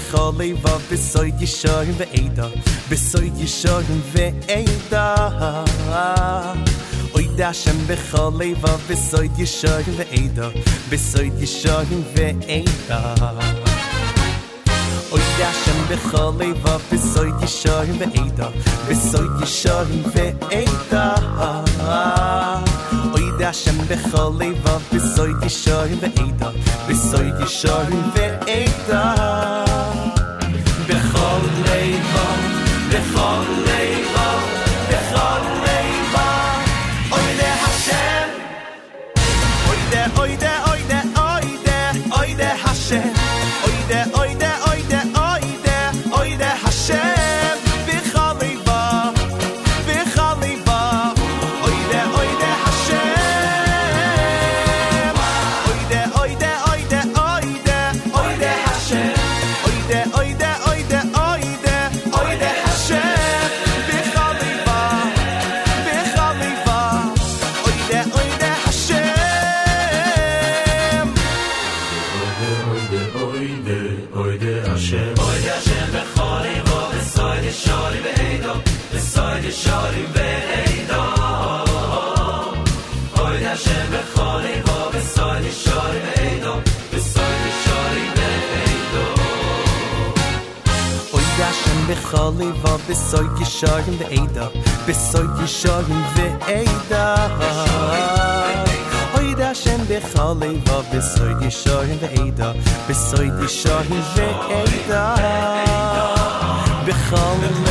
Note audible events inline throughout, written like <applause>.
Hashem b'chol leivav b'soy yishorim ve'eda b'soy yishorim ve'eda Oy Hashem b'chol leivav b'soy yishorim ve'eda b'soy yishorim ve'eda Oy Hashem b'chol leivav b'soy yishorim ve'eda b'soy yishorim ve'eda Oy b'chol leivav b'soy yishorim ve'eda b'soy yishorim leivav khali va besoy ki shagen de eda besoy ki shagen de eda hoy da shen be khali va besoy ki shagen de eda besoy ki shagen de eda be khali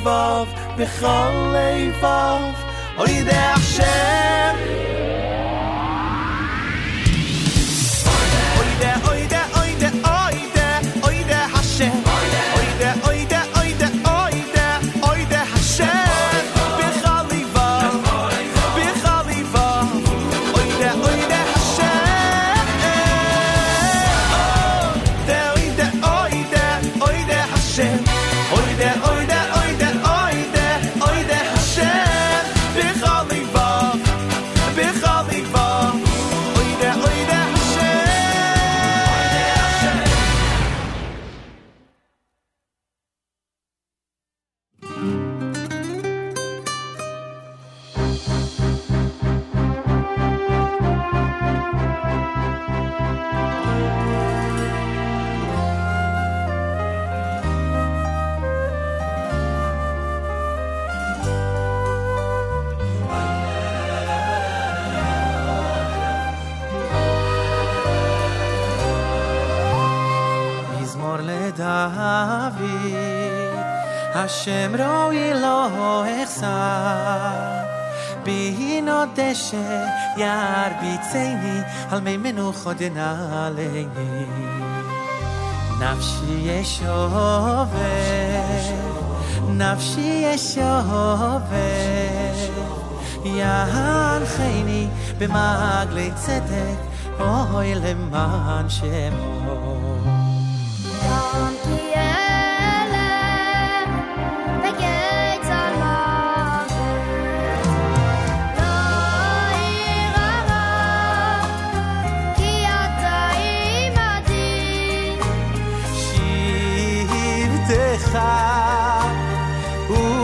לבב, בכל לבב, אוי דרך שם. נפשי ישובת, נפשי ישובת, ינחני במעגלי צדק, אוי למען שמו. עזרתך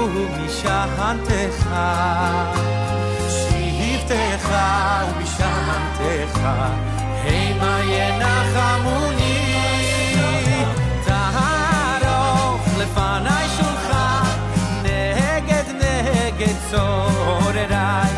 ומשענתך. שבטך ומשענתך. המה ינחמוני תערוך לפניי שולחן נגד נגד צורריי.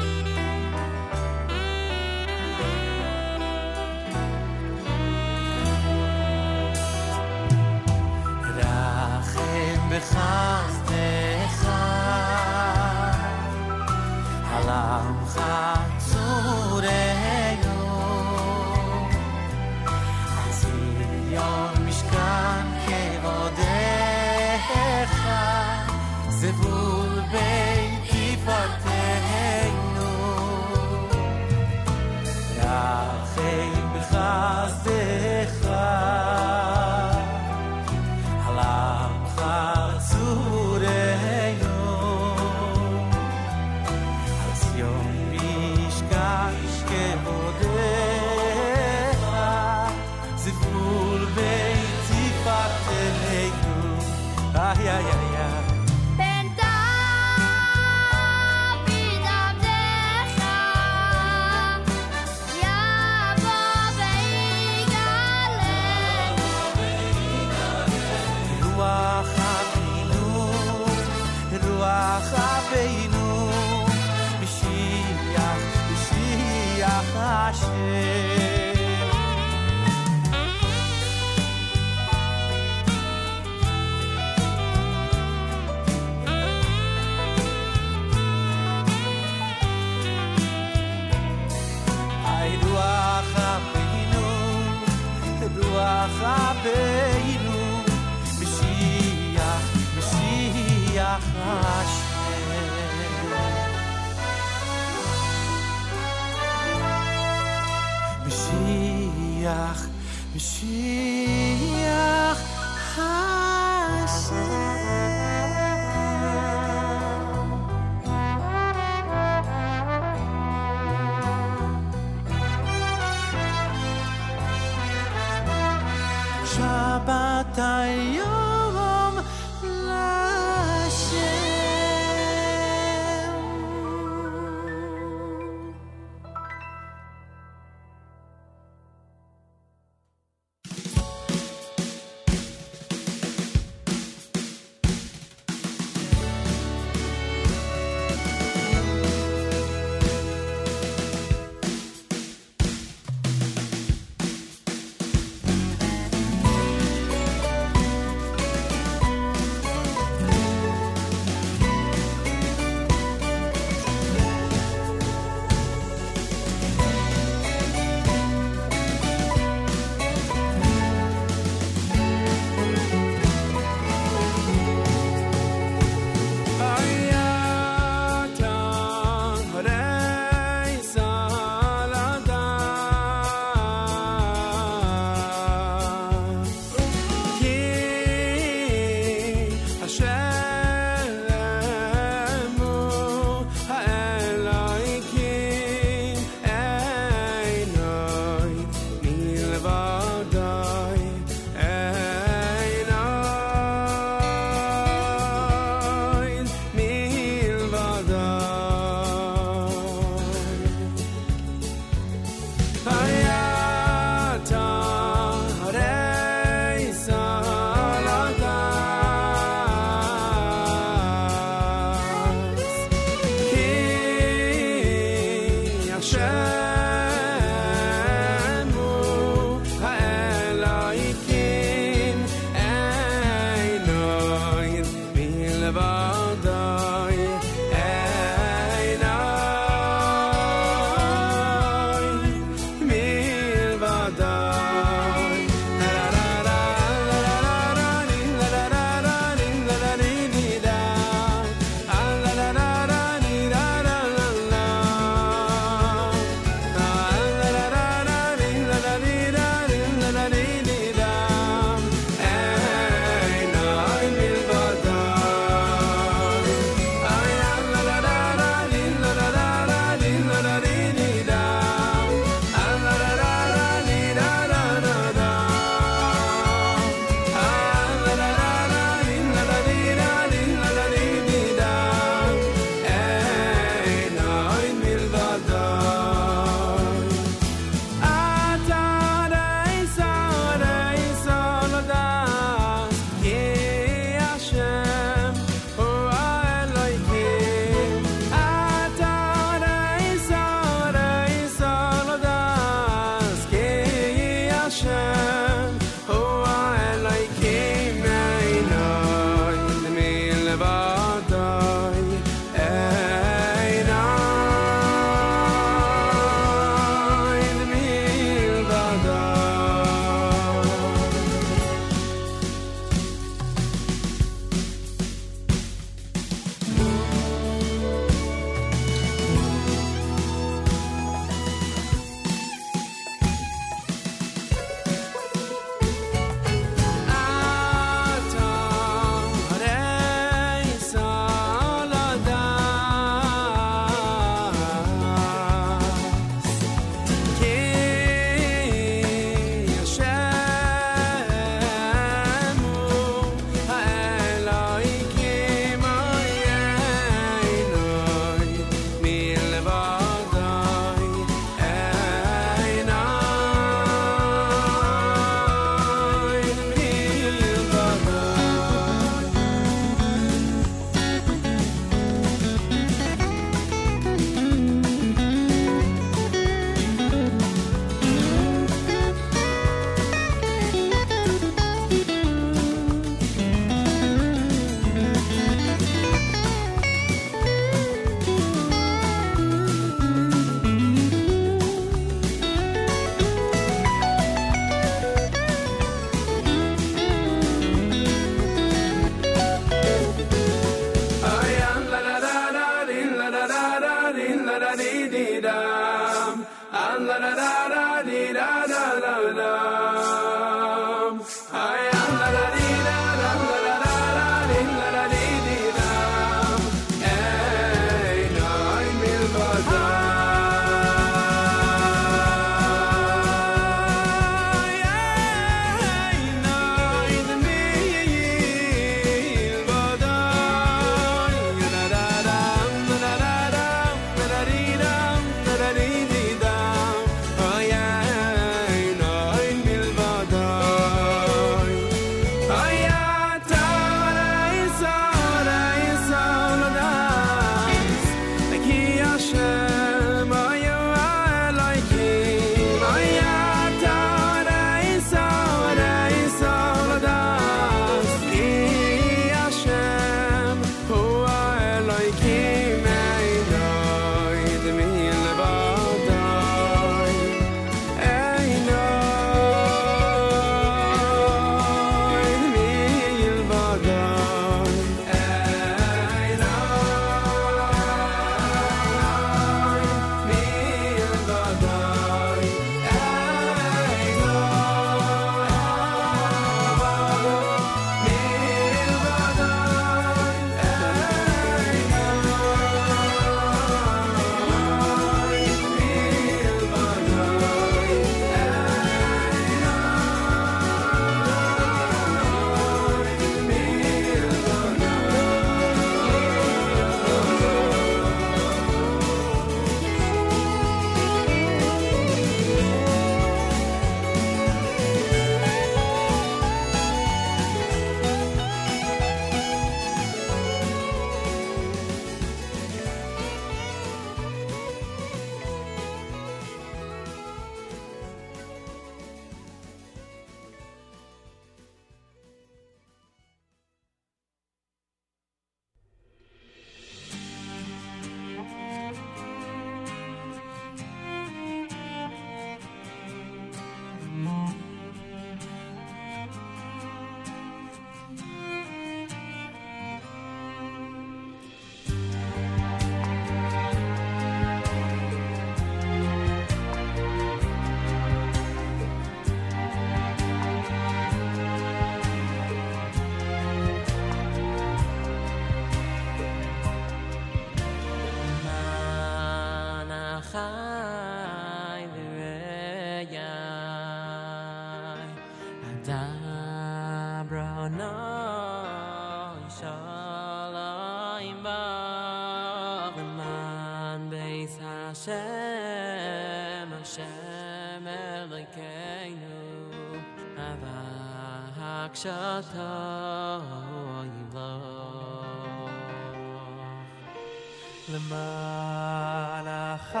למען החי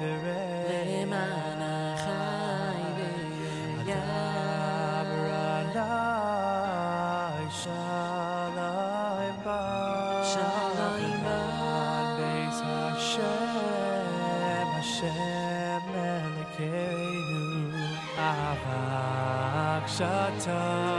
וראה למען החי ברנאי שלום בה שלום בה. בית השם השם אלוקינו אהבה קשתיים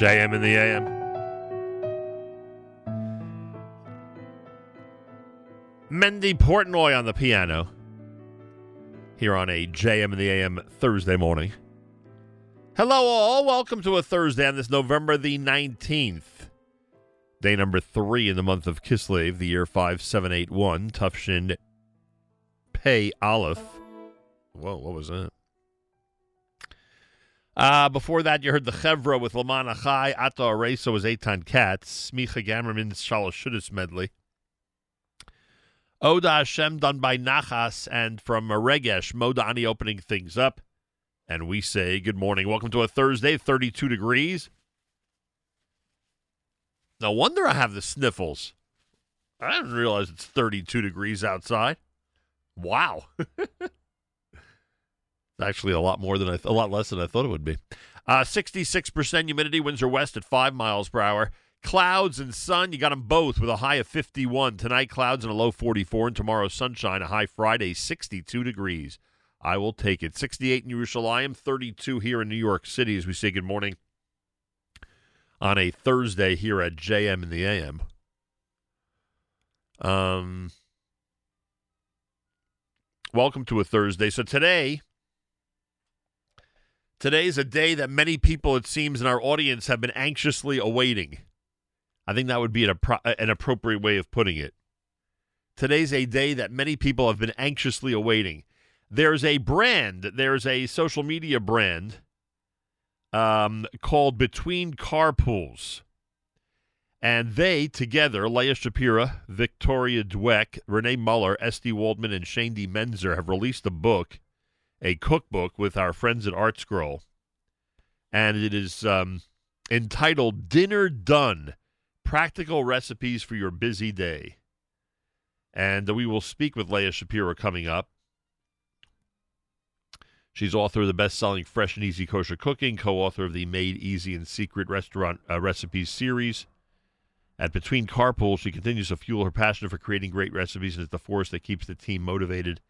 JM in the AM. Mendy Portnoy on the piano here on a JM in the AM Thursday morning. Hello, all. Welcome to a Thursday on this November the 19th. Day number three in the month of Kislev, the year 5781. Tufshin Pei Aleph. Whoa, what was that? Uh, before that, you heard the Chevra with Laman Achai. Ato Areso was Eitan Katz. Smicha Gamerman Shalosh Shudis medley. Oda Hashem done by Nachas and from Regesh Modani opening things up. And we say good morning. Welcome to a Thursday, 32 degrees. No wonder I have the sniffles. I didn't realize it's 32 degrees outside. Wow. <laughs> Actually, a lot more than I th- a lot less than I thought it would be. Uh, 66% humidity, winds are west at 5 miles per hour. Clouds and sun, you got them both with a high of 51. Tonight, clouds and a low 44, and tomorrow, sunshine, a high Friday, 62 degrees. I will take it. 68 in Yerushalayim, 32 here in New York City as we say good morning on a Thursday here at JM in the AM. Um, welcome to a Thursday. So today, today is a day that many people, it seems, in our audience have been anxiously awaiting. I think that would be an, appro- an appropriate way of putting it. Today's a day that many people have been anxiously awaiting. There's a brand, there's a social media brand um, called Between Carpools. And they together, Leah Shapira, Victoria Dweck, Renee Muller, Esty Waldman, and Shane D. Menzer have released a book, a cookbook with our friends at Art Scroll. And it is um, entitled Dinner Done Practical Recipes for Your Busy Day. And we will speak with Leah Shapiro coming up. She's author of the best-selling Fresh and Easy Kosher Cooking, co-author of the Made Easy and Secret Restaurant uh, Recipes series. At Between Carpool, she continues to fuel her passion for creating great recipes and is the force that keeps the team motivated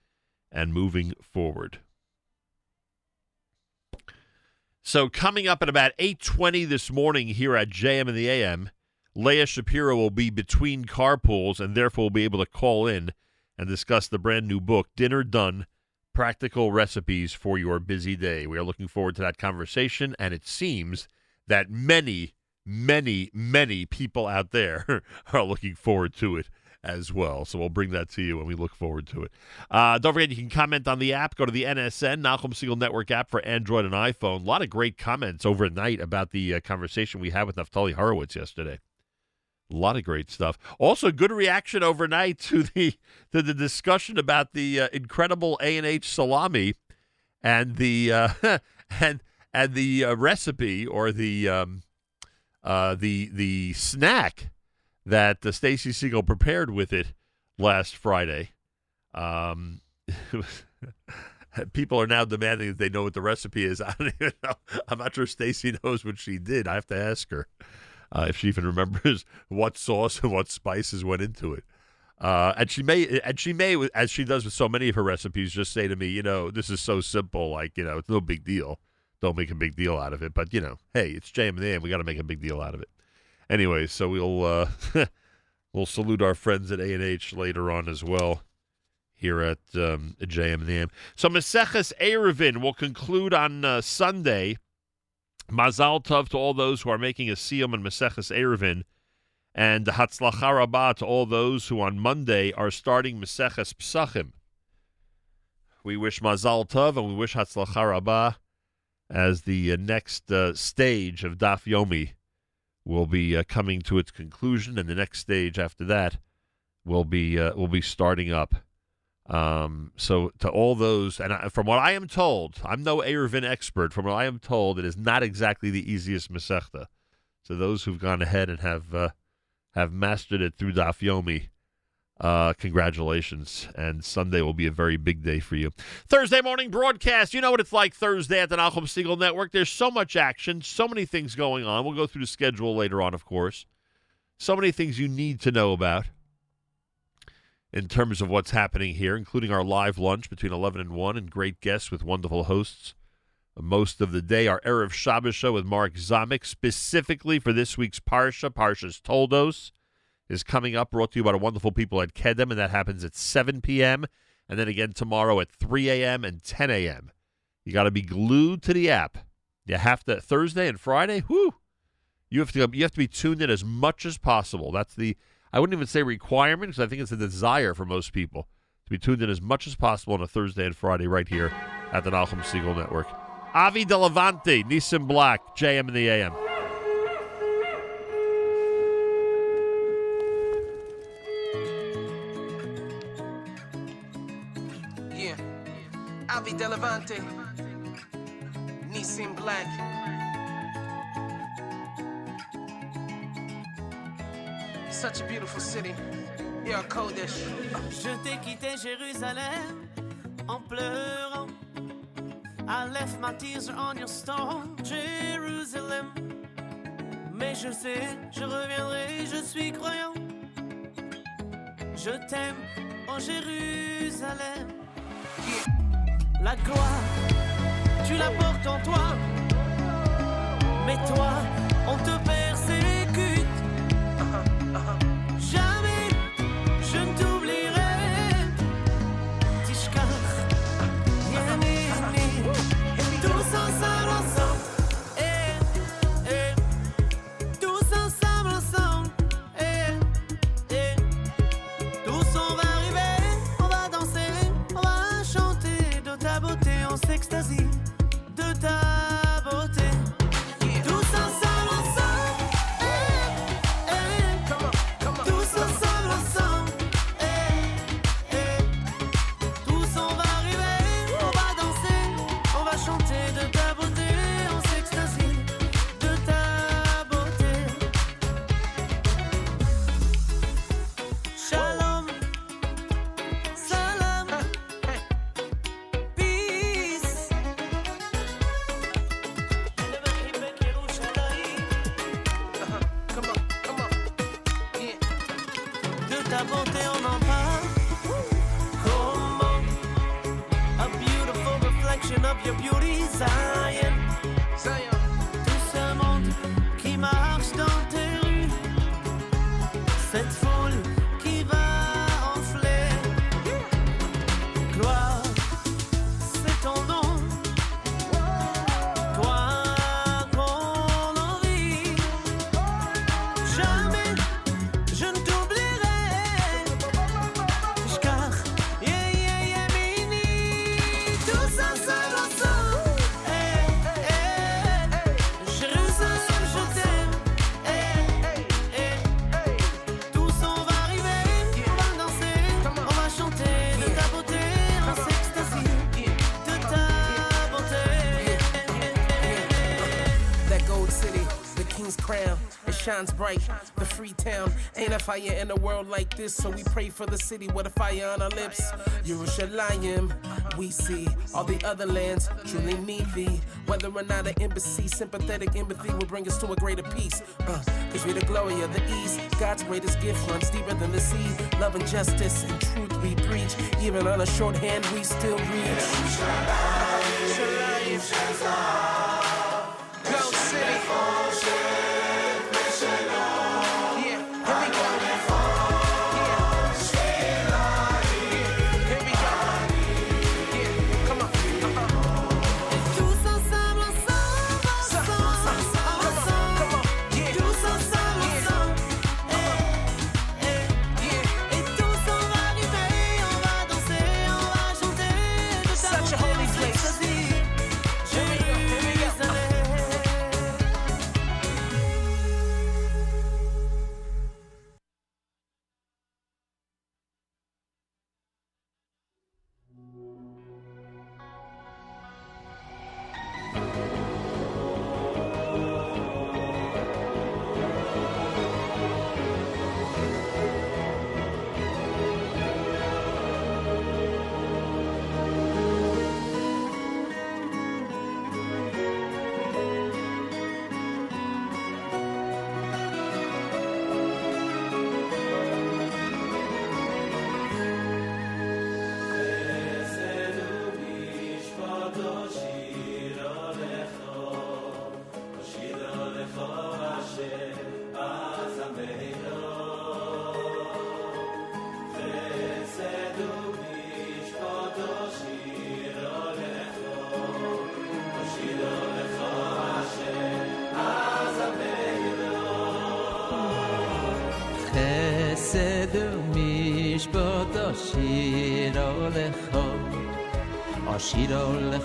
and moving forward. So coming up at about 8:20 this morning here at JM in the AM, Leah Shapiro will be between carpools and therefore will be able to call in and discuss the brand new book Dinner Done practical recipes for your busy day. We are looking forward to that conversation, and it seems that many, many, many people out there <laughs> are looking forward to it as well. So we'll bring that to you and we look forward to it. Uh, don't forget, you can comment on the app. Go to the NSN, Nachum Segal Network app for Android and iPhone. A lot of great comments overnight about the uh, conversation we had with Naftali Horowitz yesterday. A lot of great stuff. Also, good reaction overnight to the to the discussion about the uh, incredible A and H salami and the uh, <laughs> and and the uh, recipe or the um, uh, the the snack that uh, Stacy Segal prepared with it last Friday. Um, <laughs> people are now demanding that they know what the recipe is. <laughs> I don't even know. I'm not sure Stacy knows what she did. I have to ask her uh, if she even remembers <laughs> what sauce and what spices went into it. Uh, and she may, and she may, as she does with so many of her recipes, just say to me, you know, this is so simple, like you know, it's no big deal. Don't make a big deal out of it. But you know, hey, it's JM and the. We got to make a big deal out of it. Anyway, so we'll uh, <laughs> we'll salute our friends at A and H later on as well here at um, JM the AM. So Maseches Erevin will conclude on uh, Sunday. Mazal Tov to all those who are making a siyum and Maseches Erevin, and Hatzlacha Rabbah to all those who on Monday are starting Maseches Psachim. We wish Mazal Tov and we wish Hatzlacha Rabbah as the uh, next uh, stage of Daf Yomi will be uh, coming to its conclusion, and the next stage after that will be uh, will be starting up. Um, so to all those, and I, from what I am told, I'm no Erevin expert. From what I am told, it is not exactly the easiest Masechta. So those who've gone ahead and have uh, have mastered it through Daf Yomi, uh, congratulations. And Sunday will be a very big day for you. Thursday morning broadcast. You know what it's like Thursday at the Nachum Segal Network. There's so much action, so many things going on. We'll go through the schedule later on, of course. So many things you need to know about in terms of what's happening here, including our live lunch between 11 and 1 and great guests with wonderful hosts most of the day. Our Erev Shabbos show with Mark Zamek, specifically for this week's Parsha, Parsha's Toldos, is coming up, brought to you by the wonderful people at Kedem, and that happens at 7 p.m., and then again tomorrow at 3 a.m. and 10 a.m. You got to be glued to the app. You have to, Thursday and Friday, whoo, you have to you have to be tuned in as much as possible. That's the I wouldn't even say requirement because I think it's a desire for most people to be tuned in as much as possible on a Thursday and Friday right here at the Nachum Segal Network. Avi Delavante, Nissim Black, JM in the AM. Avi Delavante. Nissan Black. Such a beautiful city. Yeah, Kodesh. Je t'ai quitté Jérusalem en pleurant. I left my tears on your stone, Jérusalem. Mais je sais, je reviendrai, je suis croyant. Je t'aime, oh Jérusalem. La gloire, tu la portes en toi. Mais toi, on te persécute. Shines bright. The free town ain't a fire in a world like this, so we pray for the city with a fire on our lips. Yerushalayim, we see all the other lands truly need thee. Whether or not an embassy, sympathetic empathy will bring us to a greater peace. Uh, Cause we the glory of the east, God's greatest gift runs deeper than the sea. Love and justice and truth we preach. Even on a shorthand, we still reach. Gold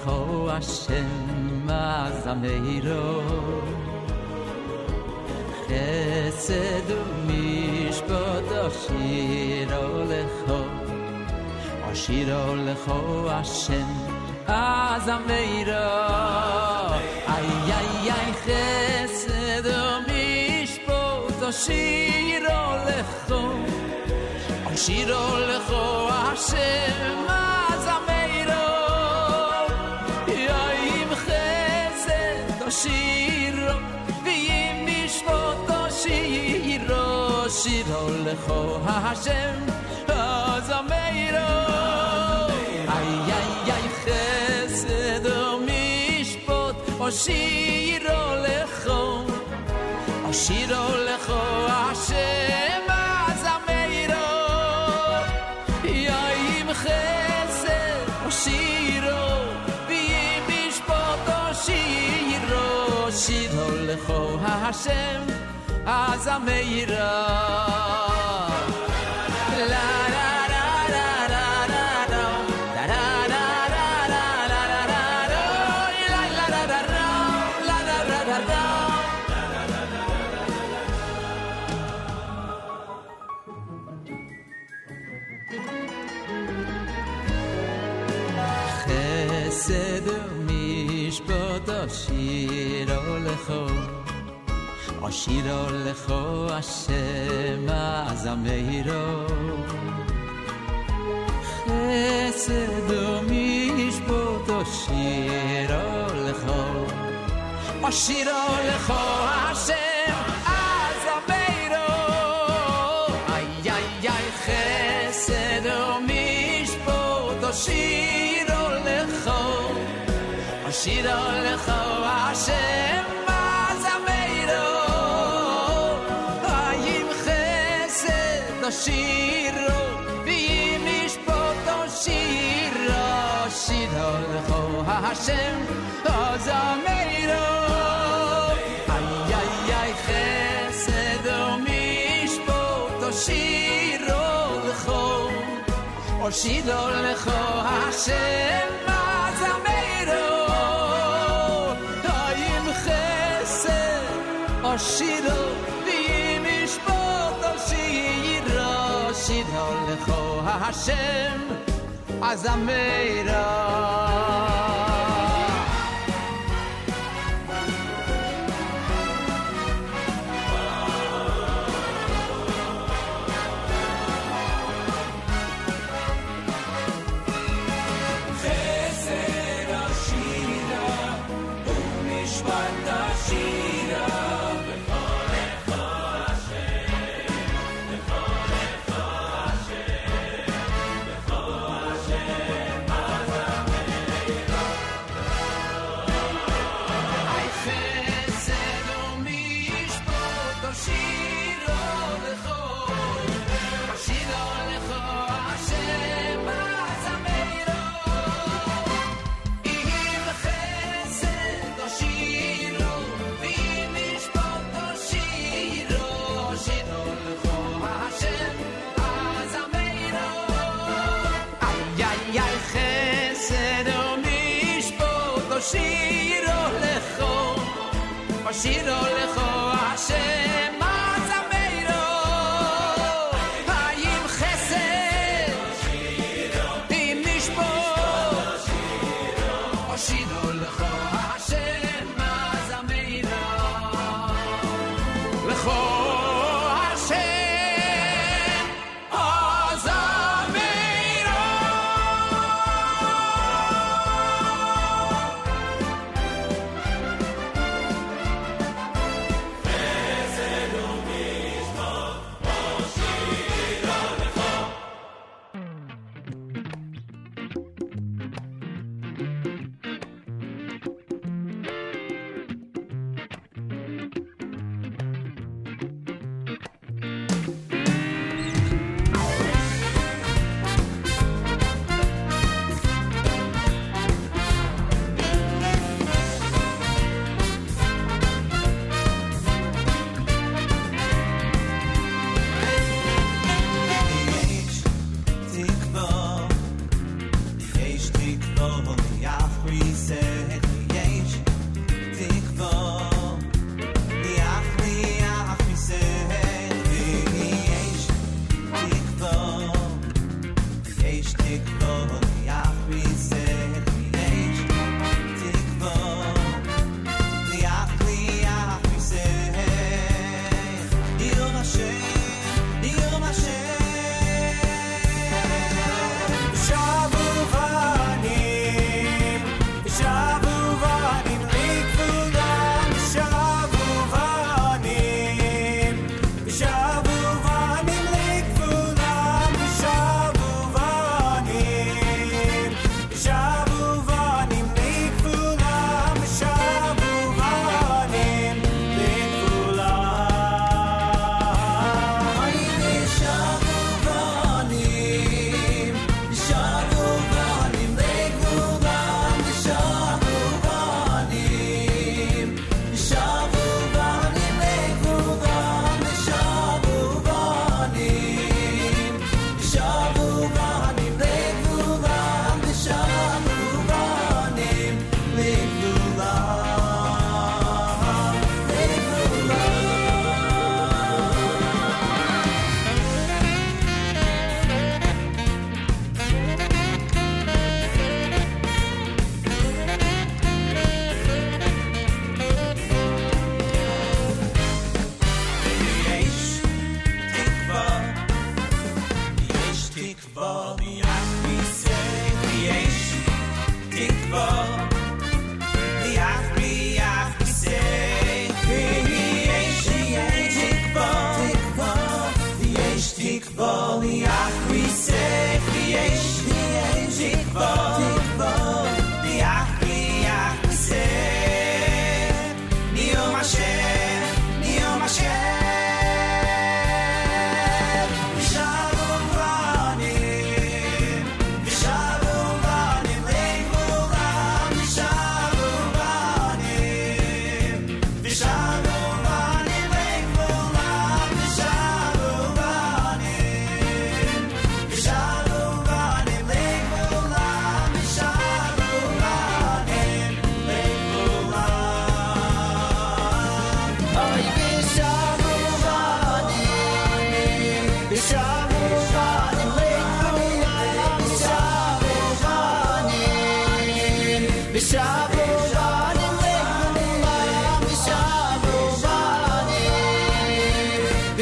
Ho Hashem Azameiro Chesed Mishpot Oshiro Lecho Oshiro Lecho Hashem Azameiro Hashem Ozomeiro Ay, ay, ay, ay, chesed o mishpot O shiro lecho. O shiro lecho Hashem Ozomeiro Yoyim chesed o shiro Yim mishpot o shiro. Shiro lecho Hashem Azameira Azameira שירו לכו השם עזמירו חסדו משפוטו שירו לכו השירו לכו השם עזמירו איי איי איי חסדו משפוטו שירו לכו השירו לכו השם shiro vi mish poto shiro. Shiro ho ha shem oza meiro ay ay ay chesed o mish poto shiro lecho. O shiro lecho ha shem oza meiro Hashem, as a it all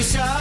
Bishavuvanim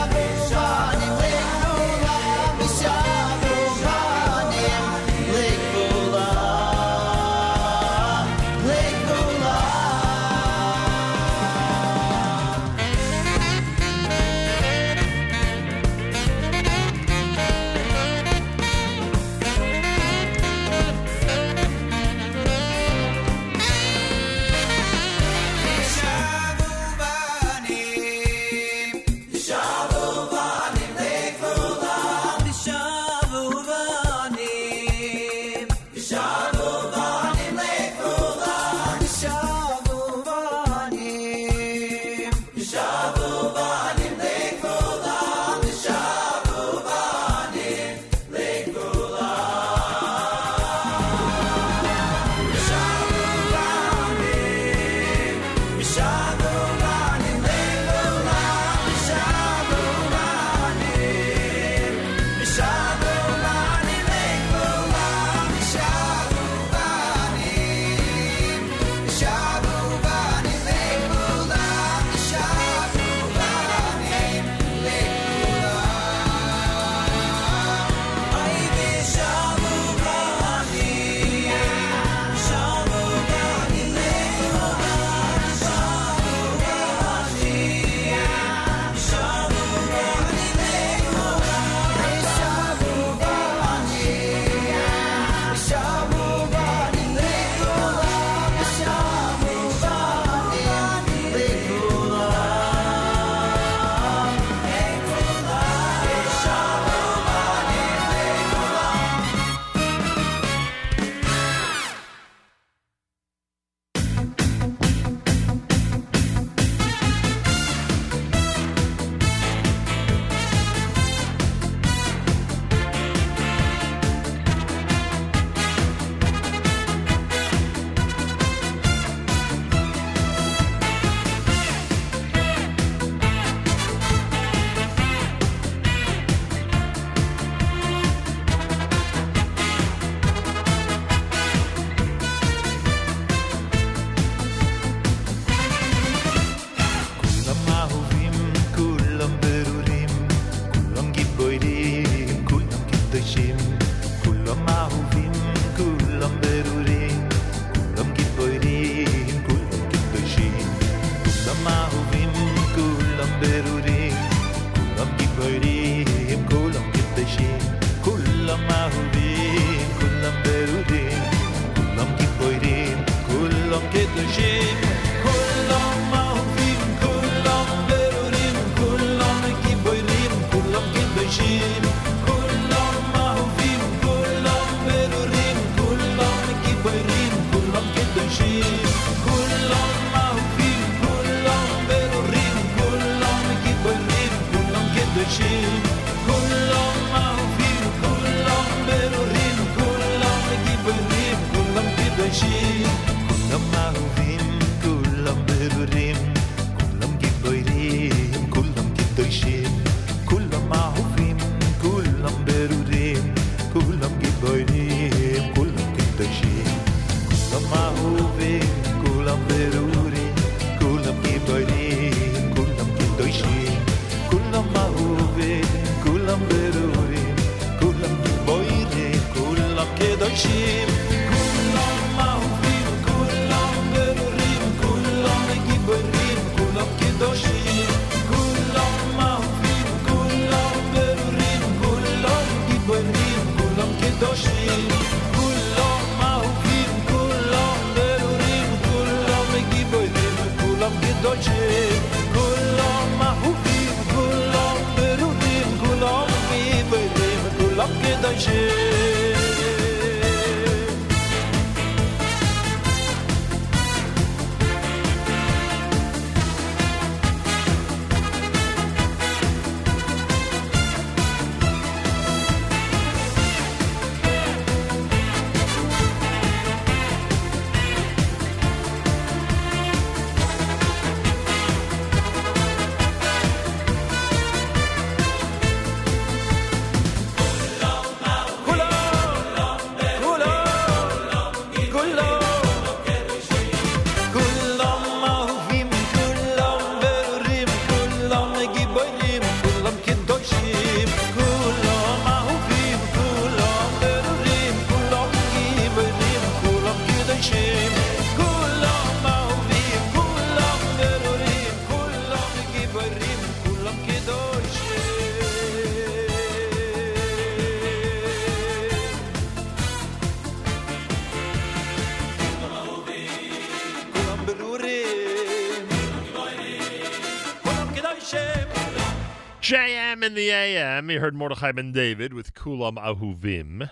In the AM. You heard Mordechai Ben David with Kulam Ahuvim.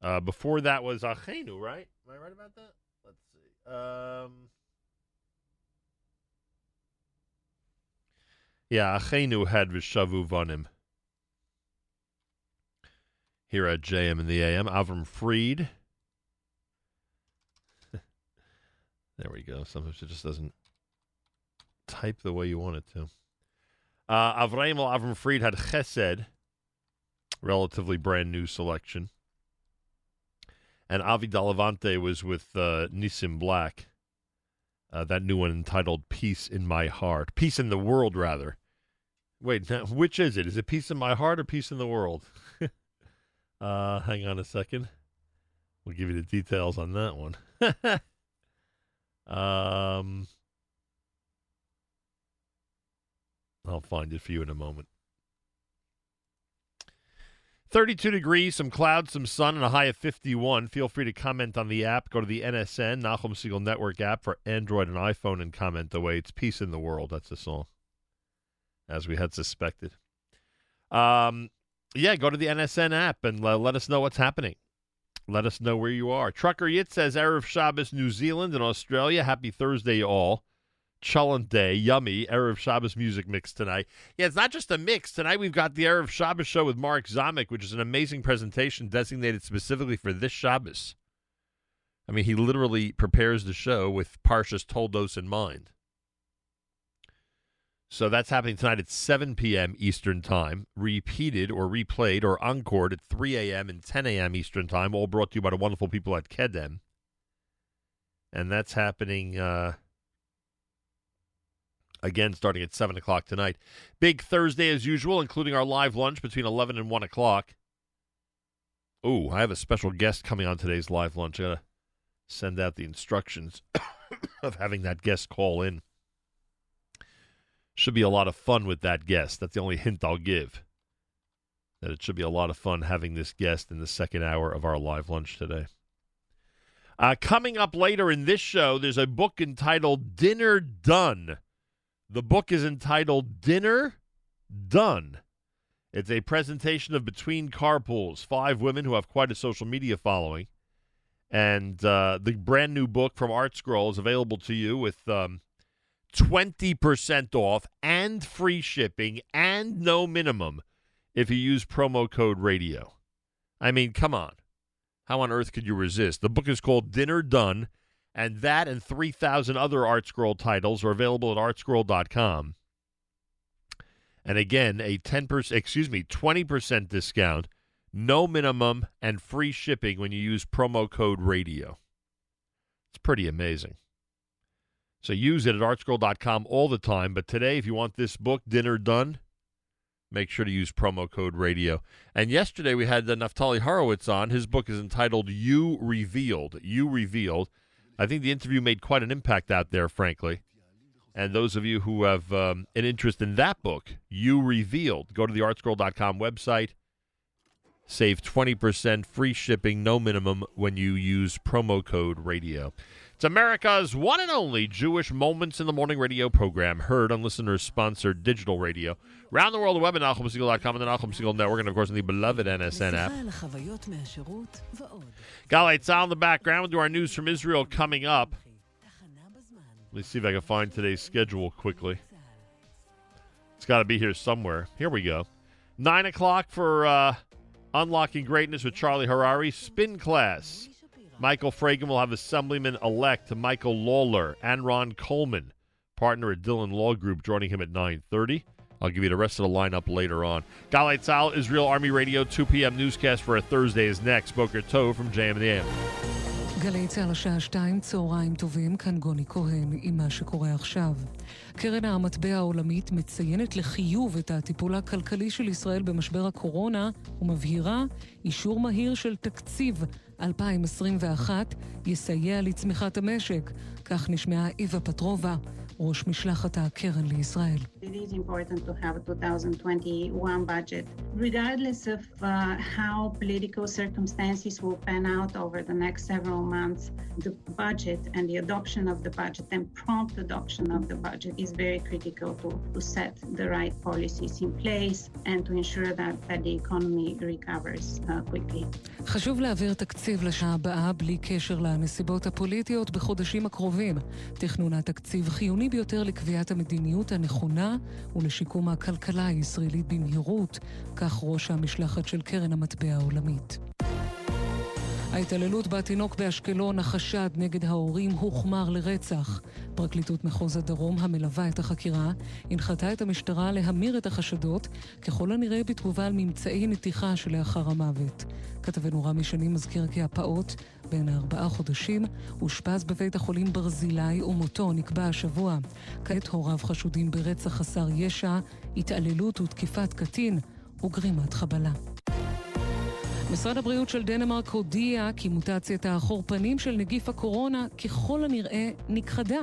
Uh, before that was Achenu, right? Am I right about that? Let's see. Um, yeah, Achenu had Vishavu Vanim. Here at JM in the AM. Avram Freed. <laughs> there we go. Sometimes it just doesn't type the way you want it to. Uh, Avraim Avram Fried had Chesed, relatively brand new selection. And Avi Dalavante was with uh, Nissim Black, uh, that new one entitled Peace in My Heart. Peace in the World, rather. Wait, now, which is it? Is it Peace in My Heart or Peace in the World? <laughs> uh, hang on a second. We'll give you the details on that one. <laughs> um, I'll find it for you in a moment. 32 degrees, some clouds, some sun, and a high of 51. Feel free to comment on the app. Go to the NSN, Nachum Segal Network app for Android and iPhone and comment the way It's Peace in the World. That's the song, as we had suspected. Um, yeah, go to the NSN app and let us know what's happening. Let us know where you are. Trucker Yit says, Erev Shabbos, New Zealand and Australia. Happy Thursday, all. Cholent Day, yummy Erev Shabbos music mix tonight. Yeah, it's not just a mix. Tonight we've got the Erev Shabbos show with Mark Zamek, which is an amazing presentation designated specifically for this Shabbos. I mean, he literally prepares the show with Parshas Toldos in mind. So that's happening tonight at 7 p.m. Eastern Time, repeated or replayed or encored at 3 a.m. and 10 a.m. Eastern Time, all brought to you by the wonderful people at Kedem. And that's happening uh, again starting at 7 o'clock tonight. Big Thursday as usual, including our live lunch between 11 and 1 o'clock. Oh, I have a special guest coming on today's live lunch. I got to send out the instructions <coughs> of having that guest call in. Should be a lot of fun with that guest. That's the only hint I'll give. That it should be a lot of fun having this guest in the second hour of our live lunch today. Uh, coming up later in this show, there's a book entitled Dinner Done. The book is entitled Dinner Done. It's a presentation of Between Carpools, five women who have quite a social media following. And uh, the brand new book from Art Scroll is available to you with um, 20% off and free shipping and no minimum if you use promo code radio. I mean, come on. How on earth could you resist? The book is called Dinner Done, and that and 3,000 other Art Scroll titles are available at artscroll.com. And again, a 10%, excuse me, 20% discount, no minimum, and free shipping when you use promo code radio. It's pretty amazing. So use it at artscroll.com all the time. But today, if you want this book, Dinner Done, make sure to use promo code radio. And yesterday we had the Naftali Horowitz on. His book is entitled You Revealed. You Revealed. I think the interview made quite an impact out there, frankly. And those of you who have um, an interest in that book, You Revealed, go to the artscroll.com website. Save 20% free shipping, no minimum, when you use promo code radio. It's America's one and only Jewish Moments in the Morning radio program, heard on listeners sponsored digital radio. Around the world, the web at NachumSegal.com and the Nachum Network, and of course, on the beloved NSN app. Galay Tzal in the background. We'll do our news from Israel coming up. Let me see if I can find today's schedule quickly. It's got to be here somewhere. Here we go. Nine o'clock for uh, Unlocking Greatness with Charlie Harary, spin class. Michael Fragin will have Assemblyman elect Michael Lawler and Ron Coleman, partner at Dhillon Law Group, joining him at 9:30. I'll give you the rest of the lineup later on. Galei Tzahal, Israel Army Radio, 2 p.m. newscast for a Thursday is next. Boker Tov from JM and the AM. גלי צה"ל השעה שתיים, צהריים טובים, כאן גוני כהן עם מה שקורה עכשיו. קרן המטבע העולמית מציינת לחיוב את הטיפול הכלכלי של ישראל במשבר הקורונה ומבהירה אישור מהיר של תקציב 2021 יסייע לצמיחת המשק. כך נשמעה איווה פטרובה, ראש משלחת הקרן לישראל. It is important to have a 2021 budget. Regardless of uh, how political circumstances will pan out over the next several months, the budget and the adoption of the budget and prompt adoption of the budget is very critical to, to set the right policies in place and to ensure that, that the economy recovers uh, quickly. חשוב להעביר תקציב לשעה הבאה בלי קשר לנסיבות הפוליטיות בחודשים הקרובים. תכנון התקציב חיוני ביותר לקביעת המדיניות הנכונה ולשיקום הכלכלה הישראלית במהירות, כך ראש המשלחת של קרן המטבע העולמית. ההתעללות בתינוק באשקלון, החשד נגד ההורים הוחמר לרצח. פרקליטות מחוז הדרום המלווה את החקירה הנחתה את המשטרה להמיר את החשדות, ככל הנראה בתגובה על ממצאי נתיחה שלאחר המוות. כתבנו רמי שני מזכיר כי הפעוט, בן ארבעה חודשים, אושפז בבית החולים ברזילי ומותו נקבע השבוע. כעת הוריו חשודים ברצח חסר ישע, התעללות ותקיפת קטין וגרימת חבלה. משרד הבריאות של דנמרק הודיע כי מוטציית החורפנים של נגיף הקורונה ככל הנראה נכחדה.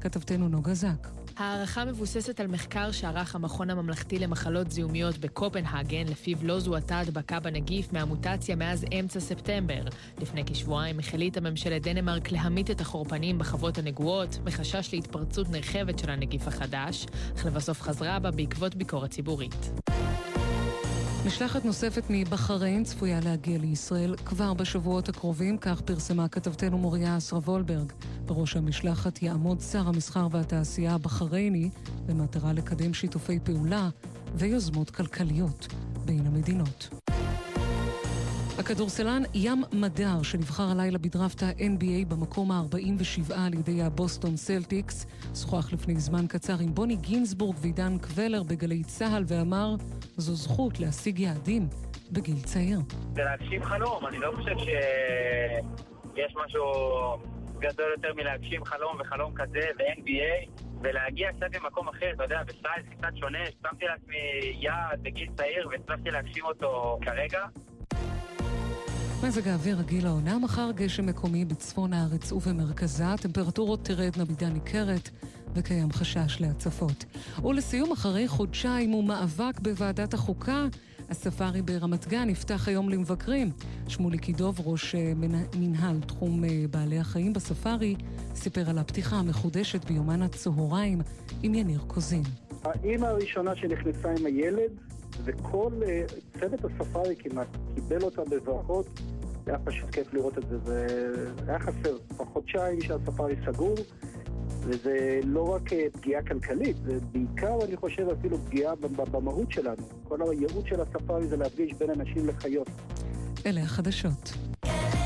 כתבתנו נוגה זק. ההערכה מבוססת על מחקר שערך המכון הממלכתי למחלות זיהומיות בקופנהגן, לפיו לא זוהתה הדבקה בנגיף מהמוטציה מאז אמצע ספטמבר. לפני כשבועיים החליטה ממשלת דנמרק להמית את החורפנים בחוות הנגועות, מחשש להתפרצות נרחבת של הנגיף החדש, אך לבסוף חזרה בה בעקבות ביקורת ציבורית. משלחת נוספת מבחריין צפויה להגיע לישראל כבר בשבועות הקרובים, כך פרסמה כתבתנו מוריה אסרה וולברג. בראש המשלחת יעמוד שר המסחר והתעשייה הבחרייני במטרה לקדם שיתופי פעולה ויוזמות כלכליות בין המדינות. הכדורסלן ים מדר, שנבחר הלילה בדראפט ה-NBA במקום ה-47 על ידי הבוסטון סלטיקס, שוחח לפני זמן קצר עם בוני גינזבורג ועידן קבלר בגלי צה"ל ואמר, זו זכות להשיג יעדים בגיל צעיר. זה להגשים חלום, אני לא חושב שיש משהו גדול יותר מלהגשים חלום וחלום כזה ב-NBA ולהגיע קצת למקום אחר, אתה יודע, בסטייל קצת שונה, שמתי לעצמי יעד בגיל צעיר והצלחתי להגשים אותו כרגע. מזג האוויר רגיל העונה, מחר גשם מקומי בצפון הארץ ובמרכזה, טמפרטורות תרדנה מידה ניכרת וקיים חשש להצפות. ולסיום, אחרי חודשיים ומאבק בוועדת החוקה, הספארי ברמת גן נפתח היום למבקרים. שמולי קידוב, ראש אה, מנ- מנהל תחום אה, בעלי החיים בספארי, סיפר על הפתיחה המחודשת ביומן הצהריים עם יניר קוזין. האימא הראשונה שנכנסה עם הילד, וכל אה, צוות הספארי כמעט קיבל אותה בברכות. היה פשוט כיף לראות את זה, זה היה חסר. כבר חודשיים שהספארי סגור, וזה לא רק אה, פגיעה כלכלית, זה בעיקר, אני חושב, אפילו פגיעה במהות שלנו. כל הייעוד של הספארי זה להפגיש בין אנשים לחיות. אלה החדשות. הטוב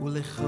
וול איך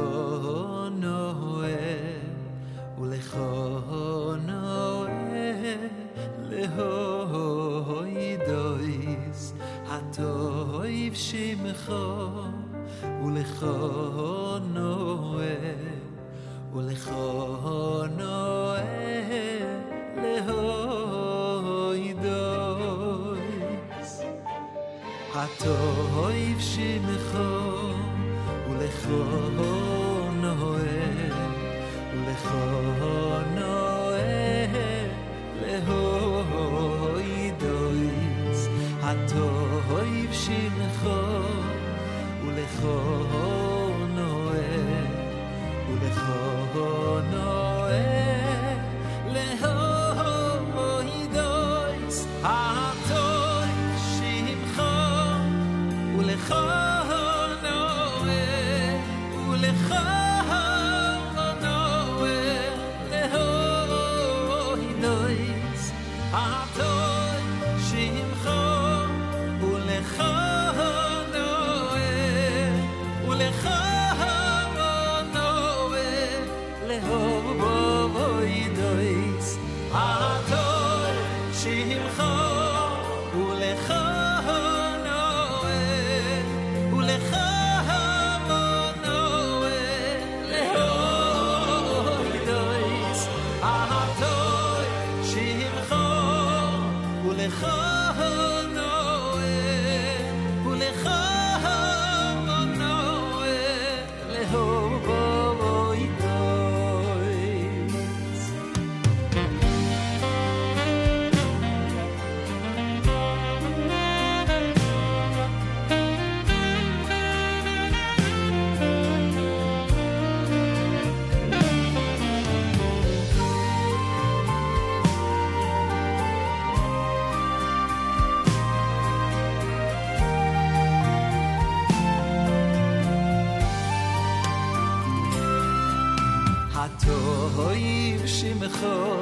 שמחה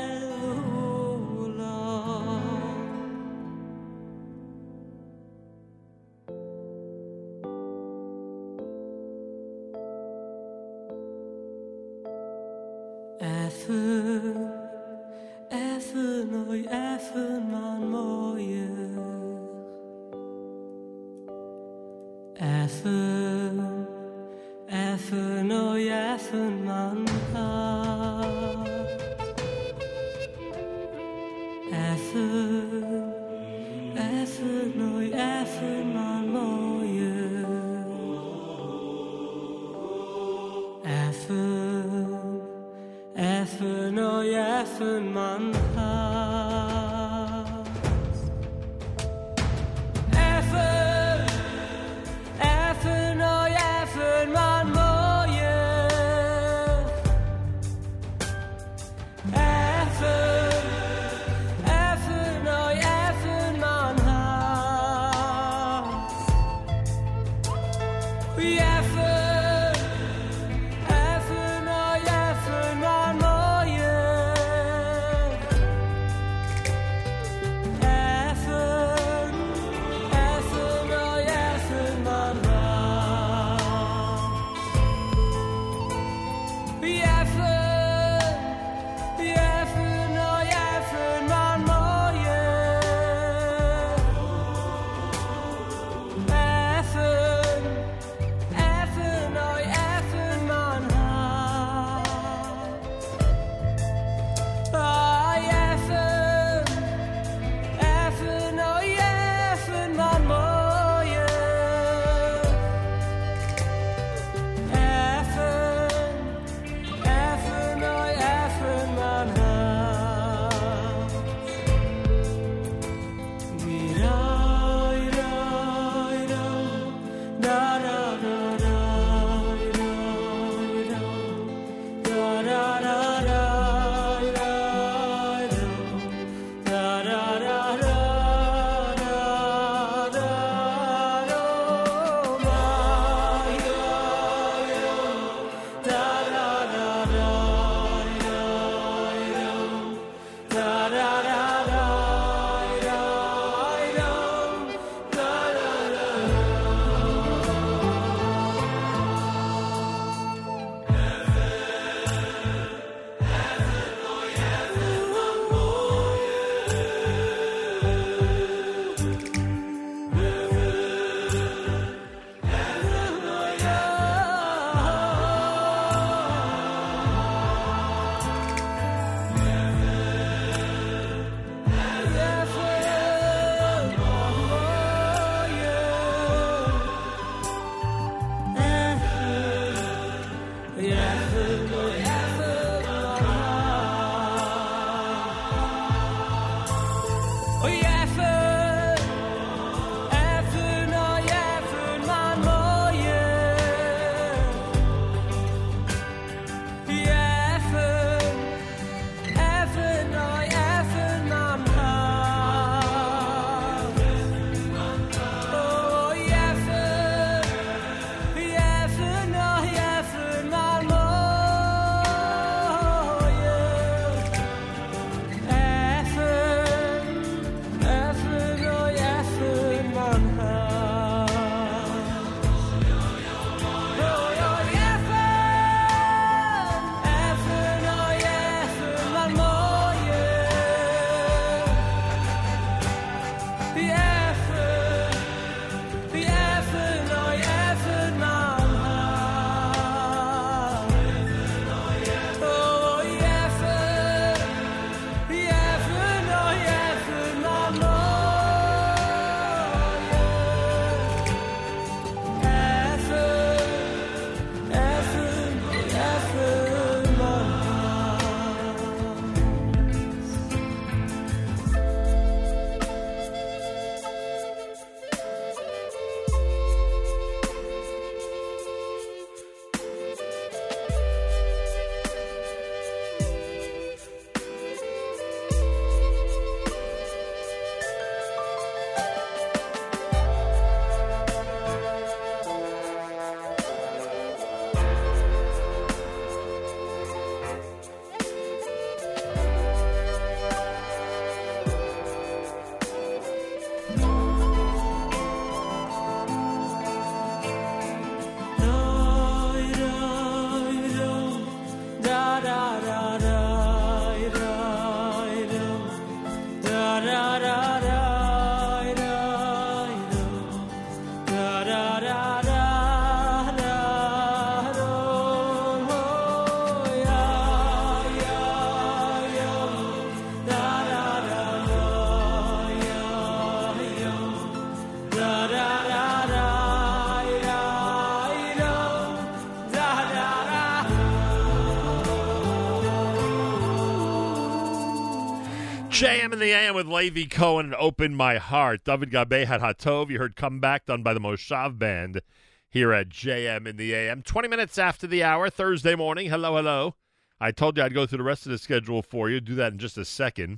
JM in the AM with Levy Cohen and Open My Heart. Dovid Gabay had Hatov. You heard Comeback done by the Moshav Band here at JM in the AM. 20 minutes after the hour, Thursday morning. Hello, hello. I told you I'd go through the rest of the schedule for you. Do that in just a second.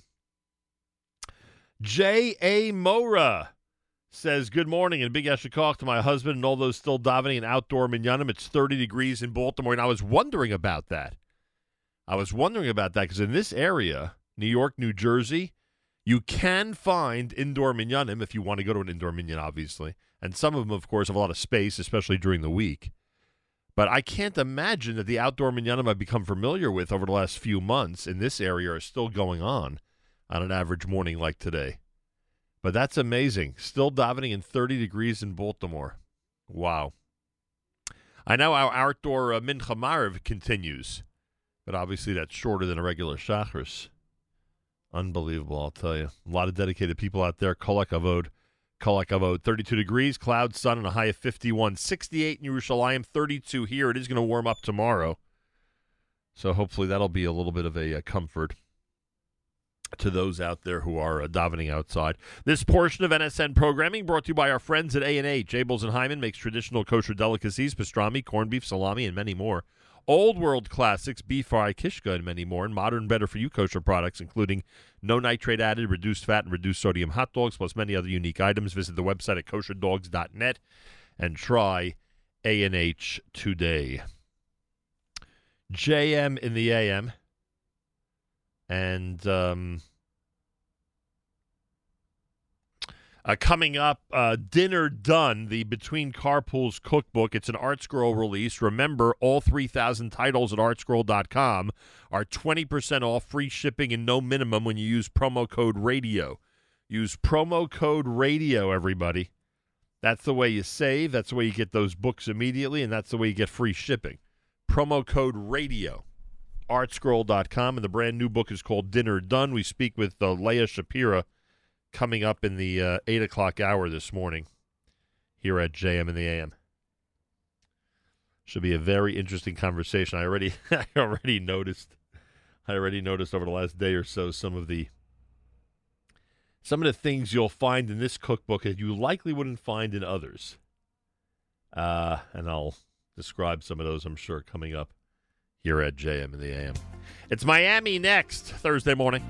J.A. Mora says, Good morning and big Yasher Koach to my husband and all those still davening in outdoor minyanim. It's 30 degrees in Baltimore, and I was wondering about that. I was wondering about that because in this area, New York, New Jersey, you can find indoor minyanim if you want to go to an indoor minyan, obviously. And some of them, of course, have a lot of space, especially during the week. But I can't imagine that the outdoor minyanim I've become familiar with over the last few months in this area are still going on on an average morning like today. But that's amazing. Still davening in 30 degrees in Baltimore. Wow. I know our outdoor uh, Mincha Maariv continues, but obviously that's shorter than a regular Shachris. Unbelievable, I'll tell you. A lot of dedicated people out there. Kol Hakavod. Kol Hakavod. 32 degrees, cloud, sun, and a high of 51. 68 in Yerushalayim, 32 here. It is going to warm up tomorrow. So hopefully that'll be a little bit of a, uh comfort to those out there who are uh, davening outside. This portion of NSN programming brought to you by our friends at A&H. Abeles and Heymann makes traditional kosher delicacies, pastrami, corned beef, salami, and many more. Old world classics, beef fry, kishka, and many more. And modern, better for you kosher products, including no nitrate added, reduced fat, and reduced sodium hot dogs, plus many other unique items. Visit the website at kosherdogs.net and try A&H today. JM in the AM. And um, uh, coming up, uh, Dinner Done, the Between Carpools cookbook. It's an ArtScroll release. Remember, all 3,000 titles at artscroll.com are 20% off free shipping and no minimum when you use promo code RADIO. Use promo code RADIO, everybody. That's the way you save. That's the way you get those books immediately, and that's the way you get free shipping. Promo code RADIO artscroll.com, and the brand new book is called Dinner Done. We speak with uh, Leah Schapira coming up in the uh, 8 o'clock hour this morning here at JM in the AM. Should be a very interesting conversation. I already, <laughs> I already noticed, I already noticed over the last day or so some of the, some of the things you'll find in this cookbook that you likely wouldn't find in others. Uh, and I'll describe some of those, I'm sure, coming up here at JM in the AM. It's Miami next Thursday morning.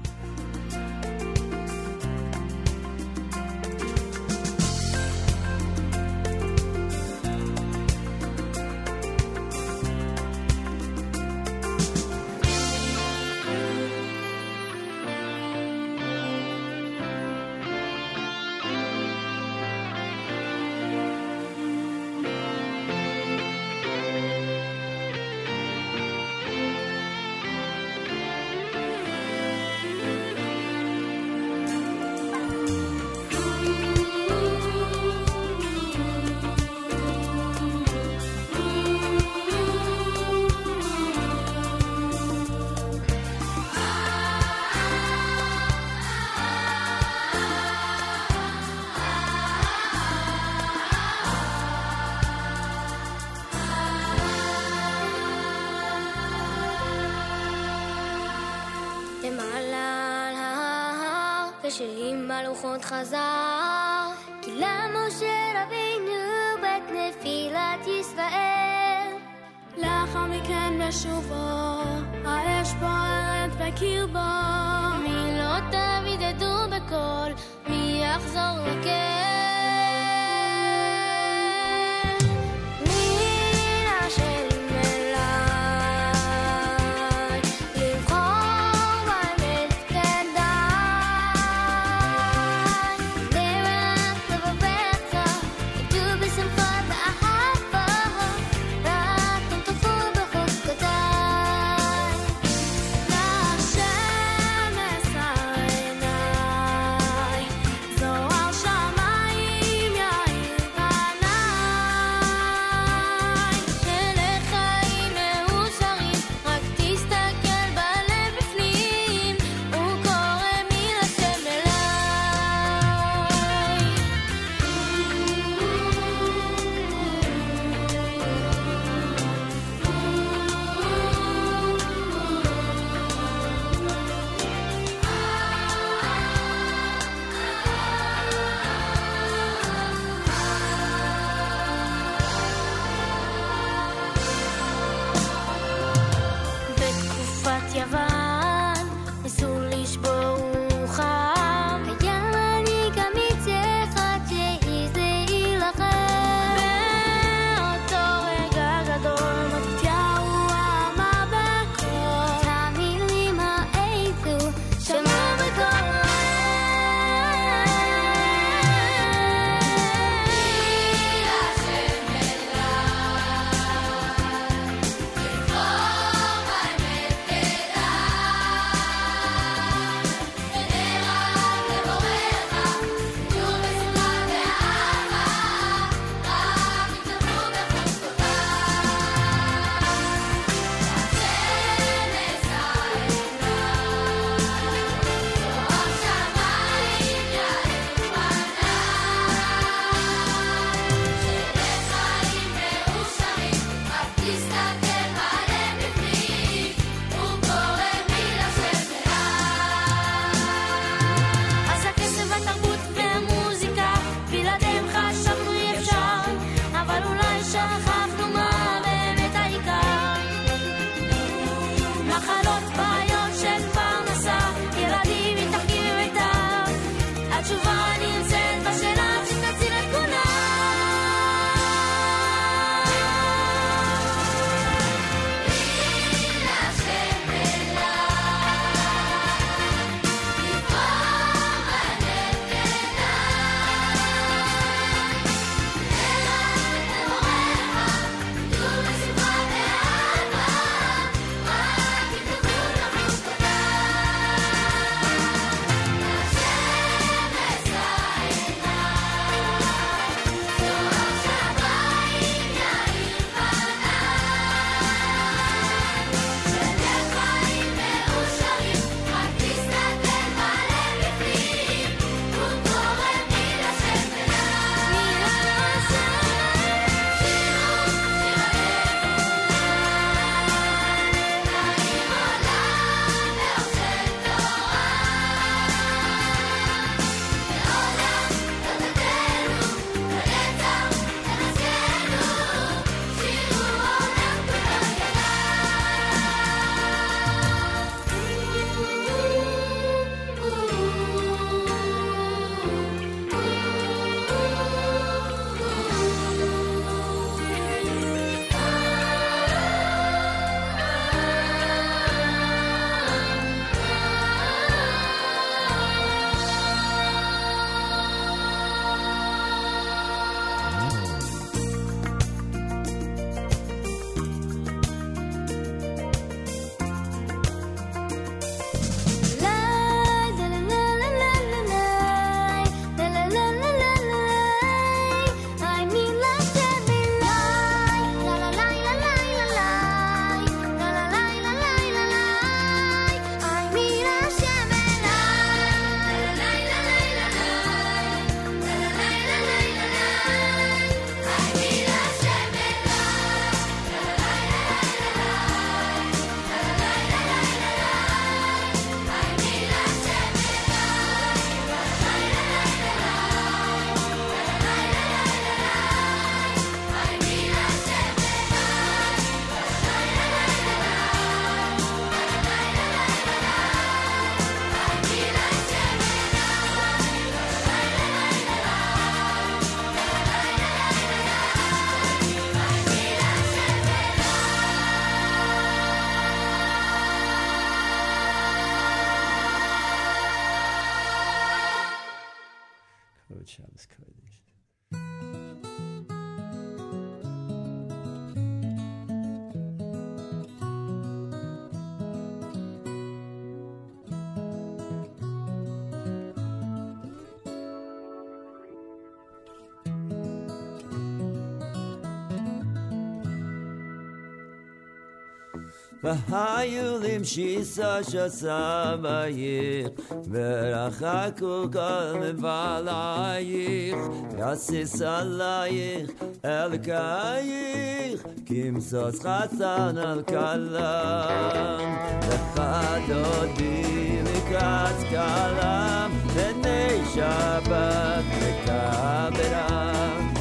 והיו למשיסה שסמייך, ורחקו כל מבעלייך, יסיס עלייך אלוקייך, כמסוס חסן על כלם. לך דודי לקראת כלם, בני שבת מקברם.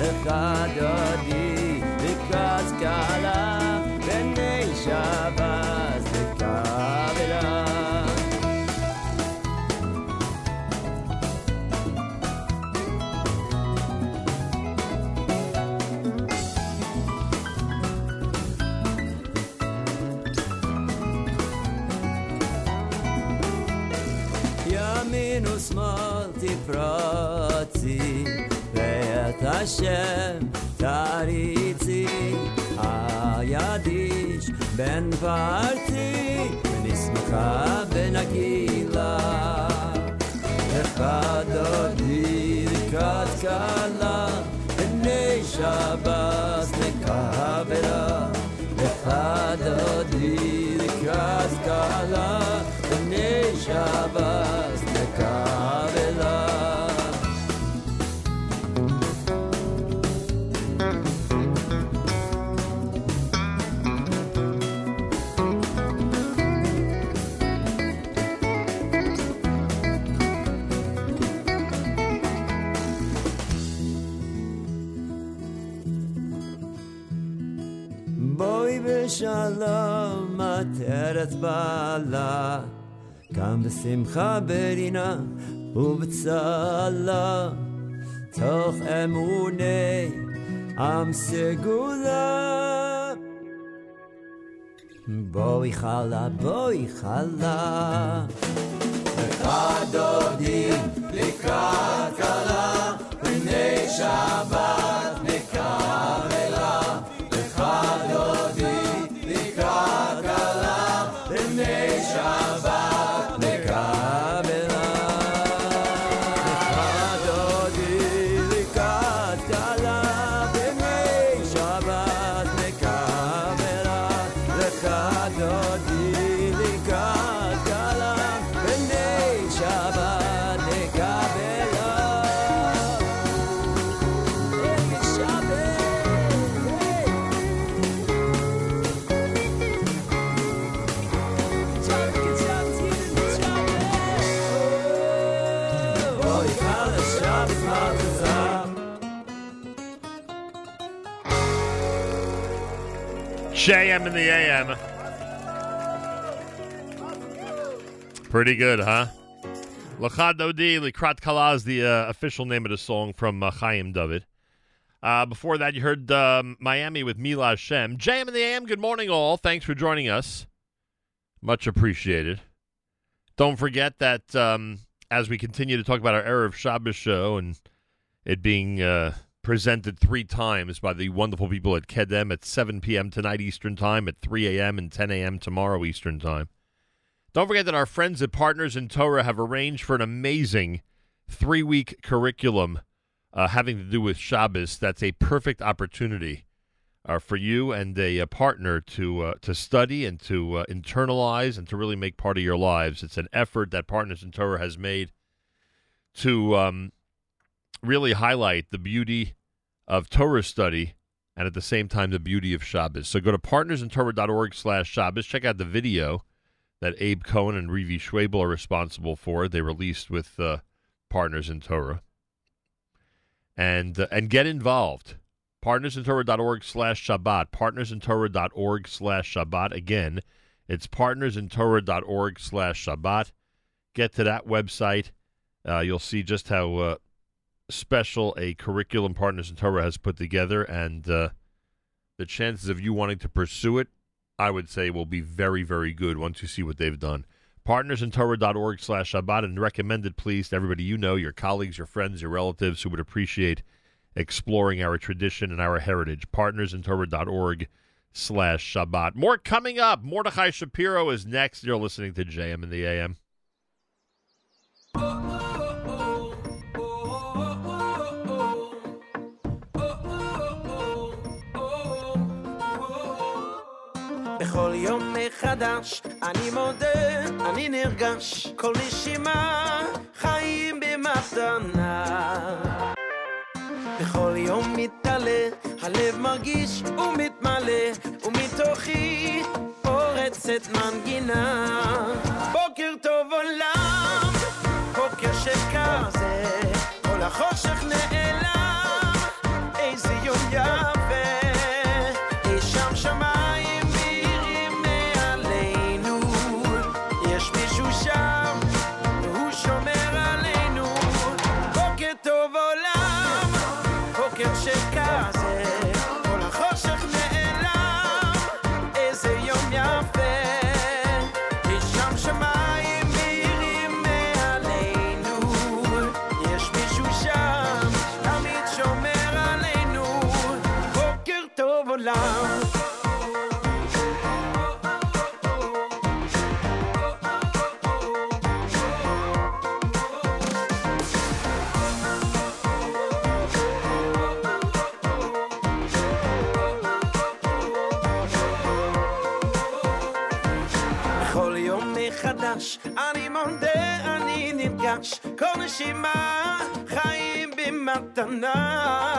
לך דודי הידיש בן פרצי, ונשמחה בנגילה. אחד דודי לקראת כלה, בני שבת נקבלה. אחד דודי לקראת כלה, בני שבת עטרת בעלה, גם בשמחה ברינה ובצלה, תוך אמוני עם סגולה. בואי חלה, בואי חלה. אחד דודים לקראת כלה, בני שבת JM in the AM. Pretty good, huh? Lecha Dodi, Likrat Kala is the uh, official name of the song from uh, Chaim David. Uh, before that, you heard um, Miami with Mila Shem. JM in the AM, good morning, all. Thanks for joining us. Much appreciated. Don't forget that um, as we continue to talk about our Erev Shabbos show and it being uh, presented three times by the wonderful people at Kedem at 7 p.m. tonight Eastern Time, at 3 a.m. and 10 a.m. tomorrow Eastern Time. Don't forget that our friends at Partners in Torah have arranged for an amazing three week curriculum uh, having to do with Shabbos. That's a perfect opportunity uh, for you and a, a partner to uh, to study and to uh, internalize and to really make part of your lives. It's an effort that Partners in Torah has made to um, really highlight the beauty of Torah study and at the same time the beauty of Shabbos. So go to partnersintorah.org slash Shabbos. Check out the video that Abe Cohen and Revi Schwabel are responsible for. They released with uh, Partners in Torah. And, uh, and get involved. Partnersintorah.org slash Shabbat. Partnersintorah.org slash Shabbat. Again, it's partnersintorah.org slash Shabbat. Get to that website. Uh, you'll see just how uh, special a curriculum Partners in Torah has put together, and uh, the chances of you wanting to pursue it, I would say, will be very, very good once you see what they've done. Partnersintorah.org slash Shabbat, and recommended, please, to everybody you know, your colleagues, your friends, your relatives who would appreciate exploring our tradition and our heritage. Partnersintorah.org slash Shabbat. More coming up. Mordechai Shapiro is next. You're listening to JM in the AM. בכל יום מחדש, אני מודה, אני נרגש, כל נשימה, חיים במתנה. בכל יום מתעלה, הלב מרגיש ומתמלא, ומתוכי פורצת מנגינה. בוקר טוב עולם, בוקר שכזה, כל החושך נעלם. love. כל יום מחדש, אני מודה, אני נרגש, כל נשימה, חיים במתנה.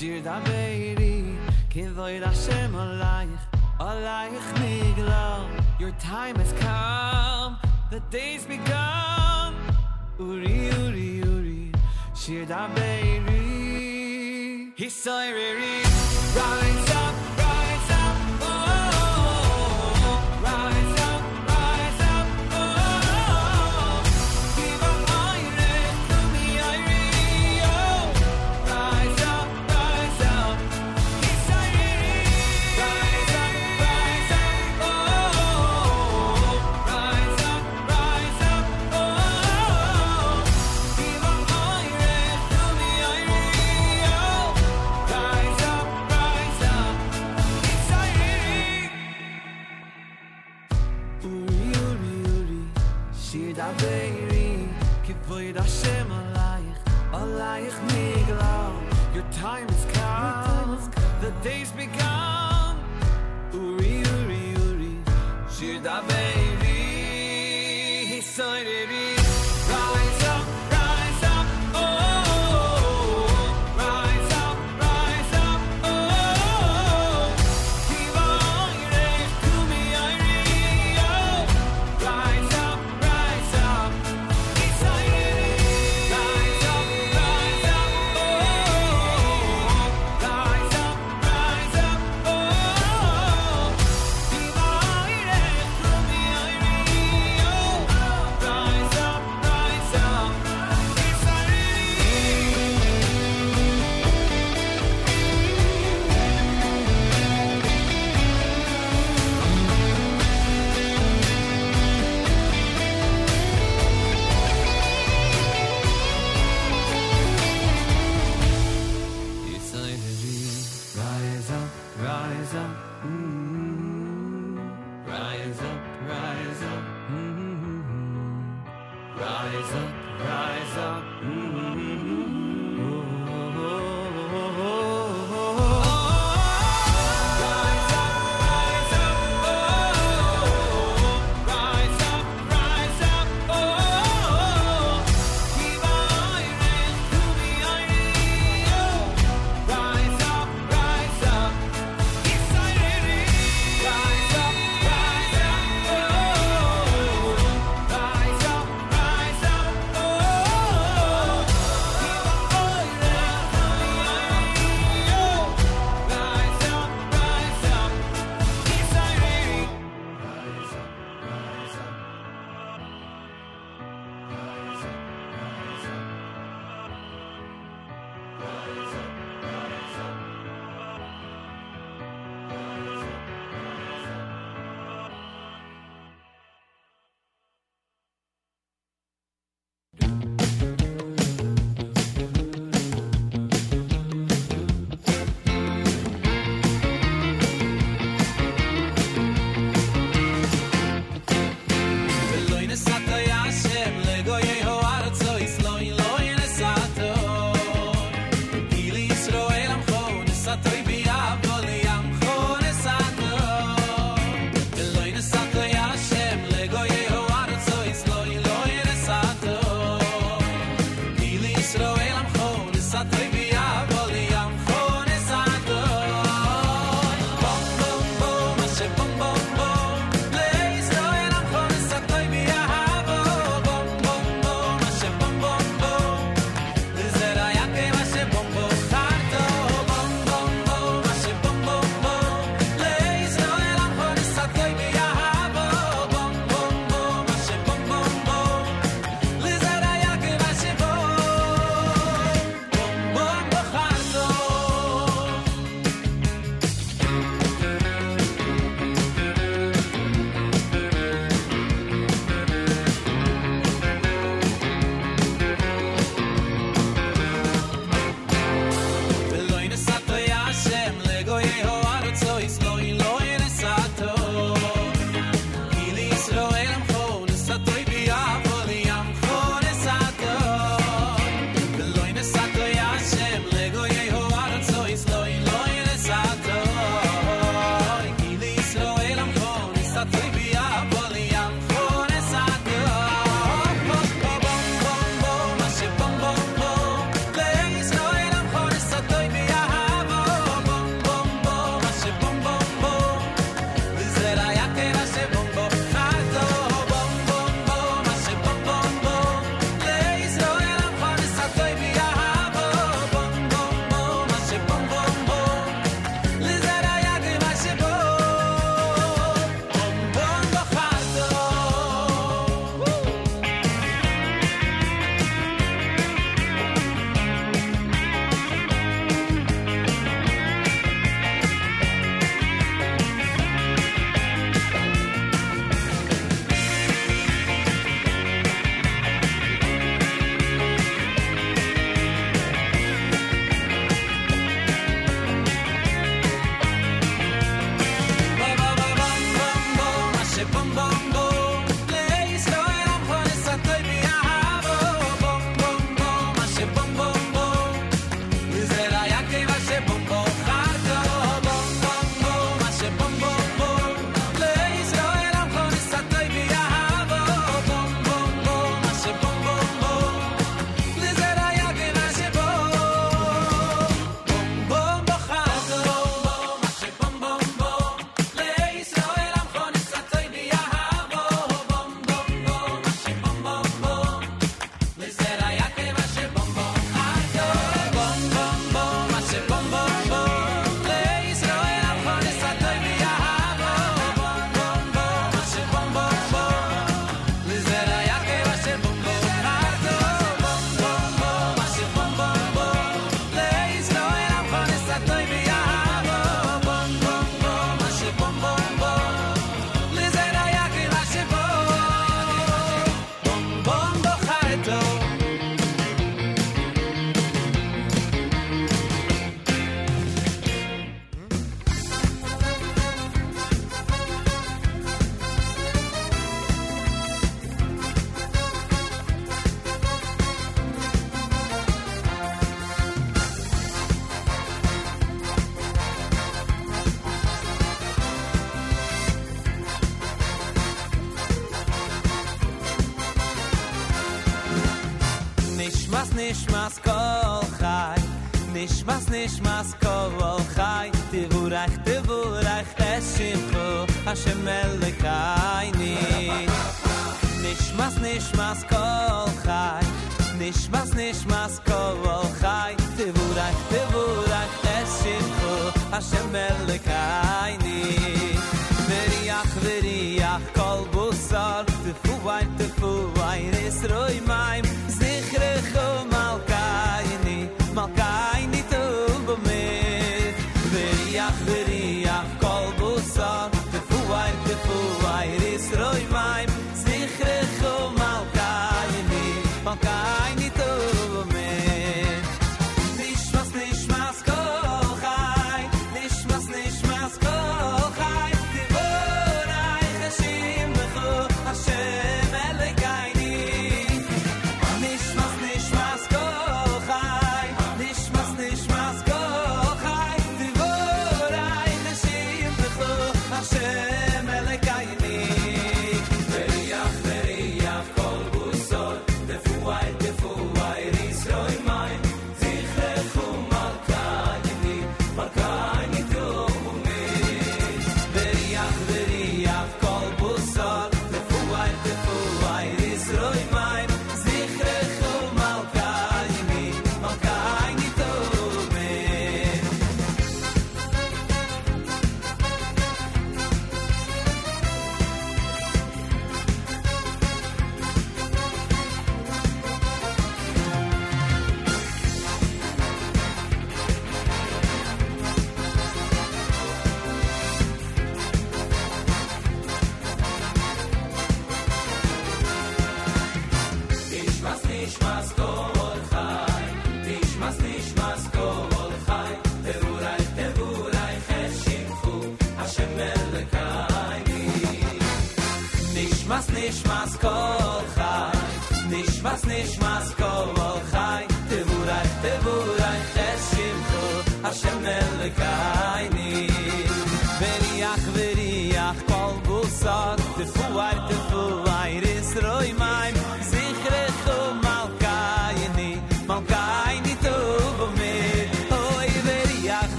שיר דברי, כבוד השם עלייך, עלייך נגלר. Your time has come, the day's begun. אורי, אורי, אורי, שיר דברי. היסוי רירי, רבי nicht was nicht mas kol khay tivurach tivurach es shim kho a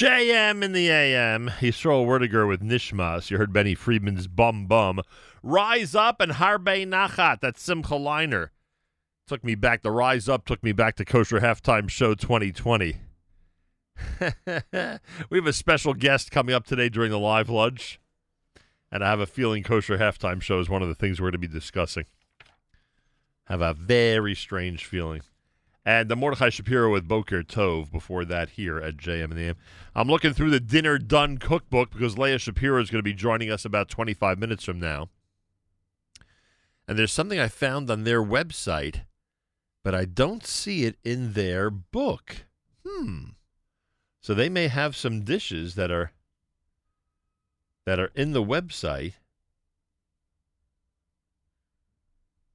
JM in the AM. Yisroel Werdiger with Nishmas. You heard Benny Friedman's Bum Bum. Rise Up and Harbe Nachat. That's Simcha Leiner. Took me back. The Rise Up took me back to Kosher Halftime Show 2020. <laughs> we have a special guest coming up today during the live lunch. And I have a feeling Kosher Halftime Show is one of the things we're going to be discussing. I have a very strange feeling. And the Mordechai Shapiro with Boker Tov before that here at JM and the AM. I'm looking through the Dinner Done cookbook because Leah Schapira is going to be joining us about 25 minutes from now. And there's something I found on their website, but I don't see it in their book. Hmm. So they may have some dishes that are that are in the website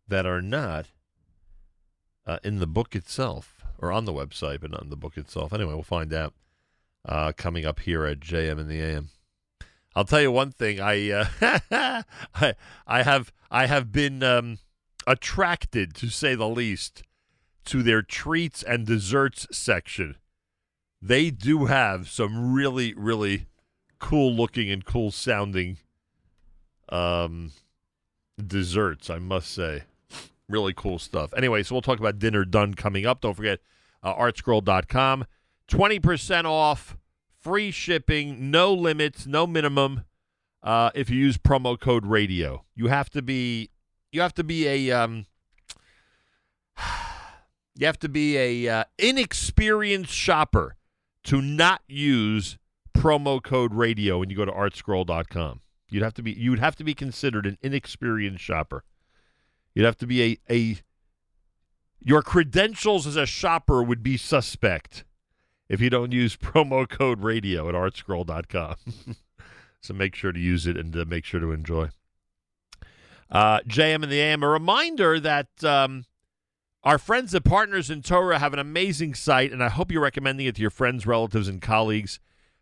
that are not uh, in the book itself or on the website, but not in the book itself. Anyway, we'll find out uh, coming up here at JM and the AM. I'll tell you one thing. I uh, <laughs> I I have I have been um, attracted, to say the least, to their treats and desserts section. They do have some really really cool looking and cool sounding um, desserts. I must say, really cool stuff. Anyway, so we'll talk about dinner done coming up. Don't forget uh, artscroll.com. 20% off, free shipping, no limits, no minimum. Uh, if you use promo code radio, you have to be you have to be a um, <sighs> you have to be a uh, inexperienced shopper to not use promo code radio when you go to artscroll.com. You'd have to be you'd have to be considered an inexperienced shopper. You'd have to be a a your credentials as a shopper would be suspect if you don't use <laughs> promo code radio at artscroll.com. <laughs> so make sure to use it and uh, make sure to enjoy. Uh, JM and the AM, a reminder that um, our friends at Partners in Torah have an amazing site, and I hope you're recommending it to your friends, relatives, and colleagues.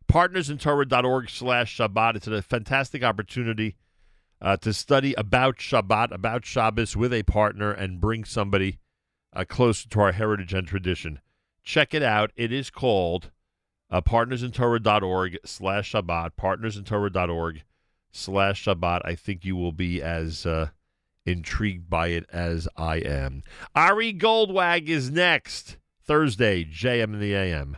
Partnersintorah.org slash Shabbat. It's a fantastic opportunity uh, to study about Shabbat, about Shabbos with a partner and bring somebody uh, closer to our heritage and tradition. Check it out. It is called uh, partnersintorah.org slash Shabbat, partnersintorah.org slash Shabbat. I think you will be as uh, intrigued by it as I am. Ari Goldwag is next. Thursday, JM in the AM.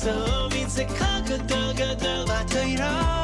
so means a gadol gadol v'toiro. I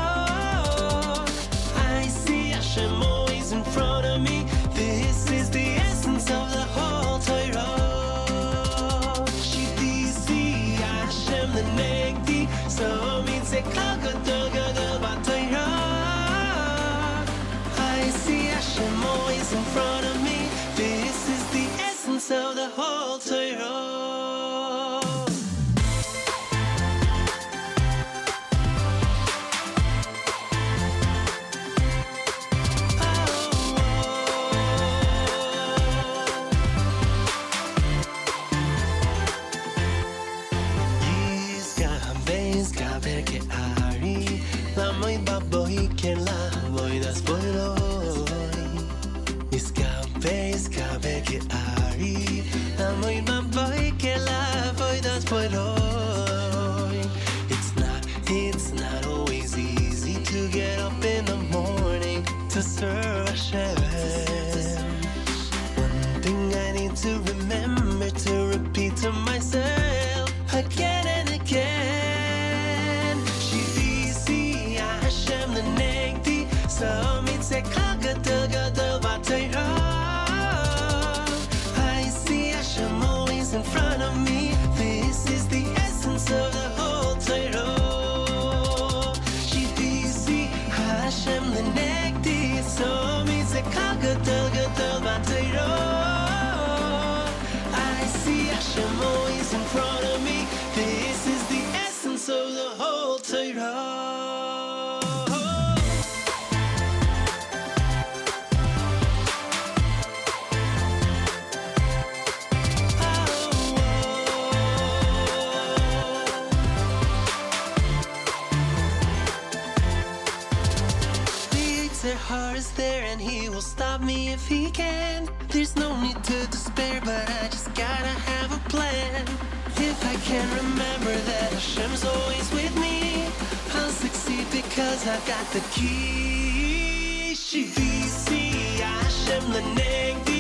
because I've got the key. Shivisi Hashem lenegdi, so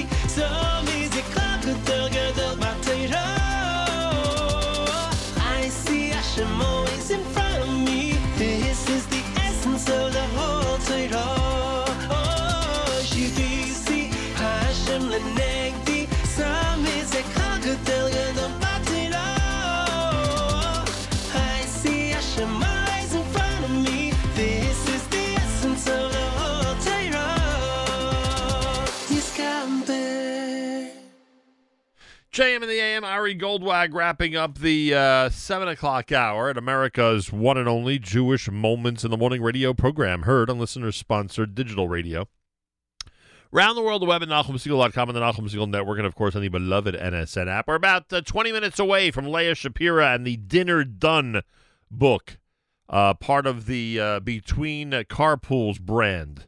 JM in the AM, Ari Goldwag wrapping up the uh, 7 o'clock hour at America's one and only Jewish Moments in the Morning radio program, heard on listener-sponsored digital radio. Round the world, the web at NachumSegal.com and the Nachum Segal Network, and of course on the beloved NSN app. We're about uh, 20 minutes away from Leah Schapira and the Dinner Done book, uh, part of the uh, Between Carpools brand.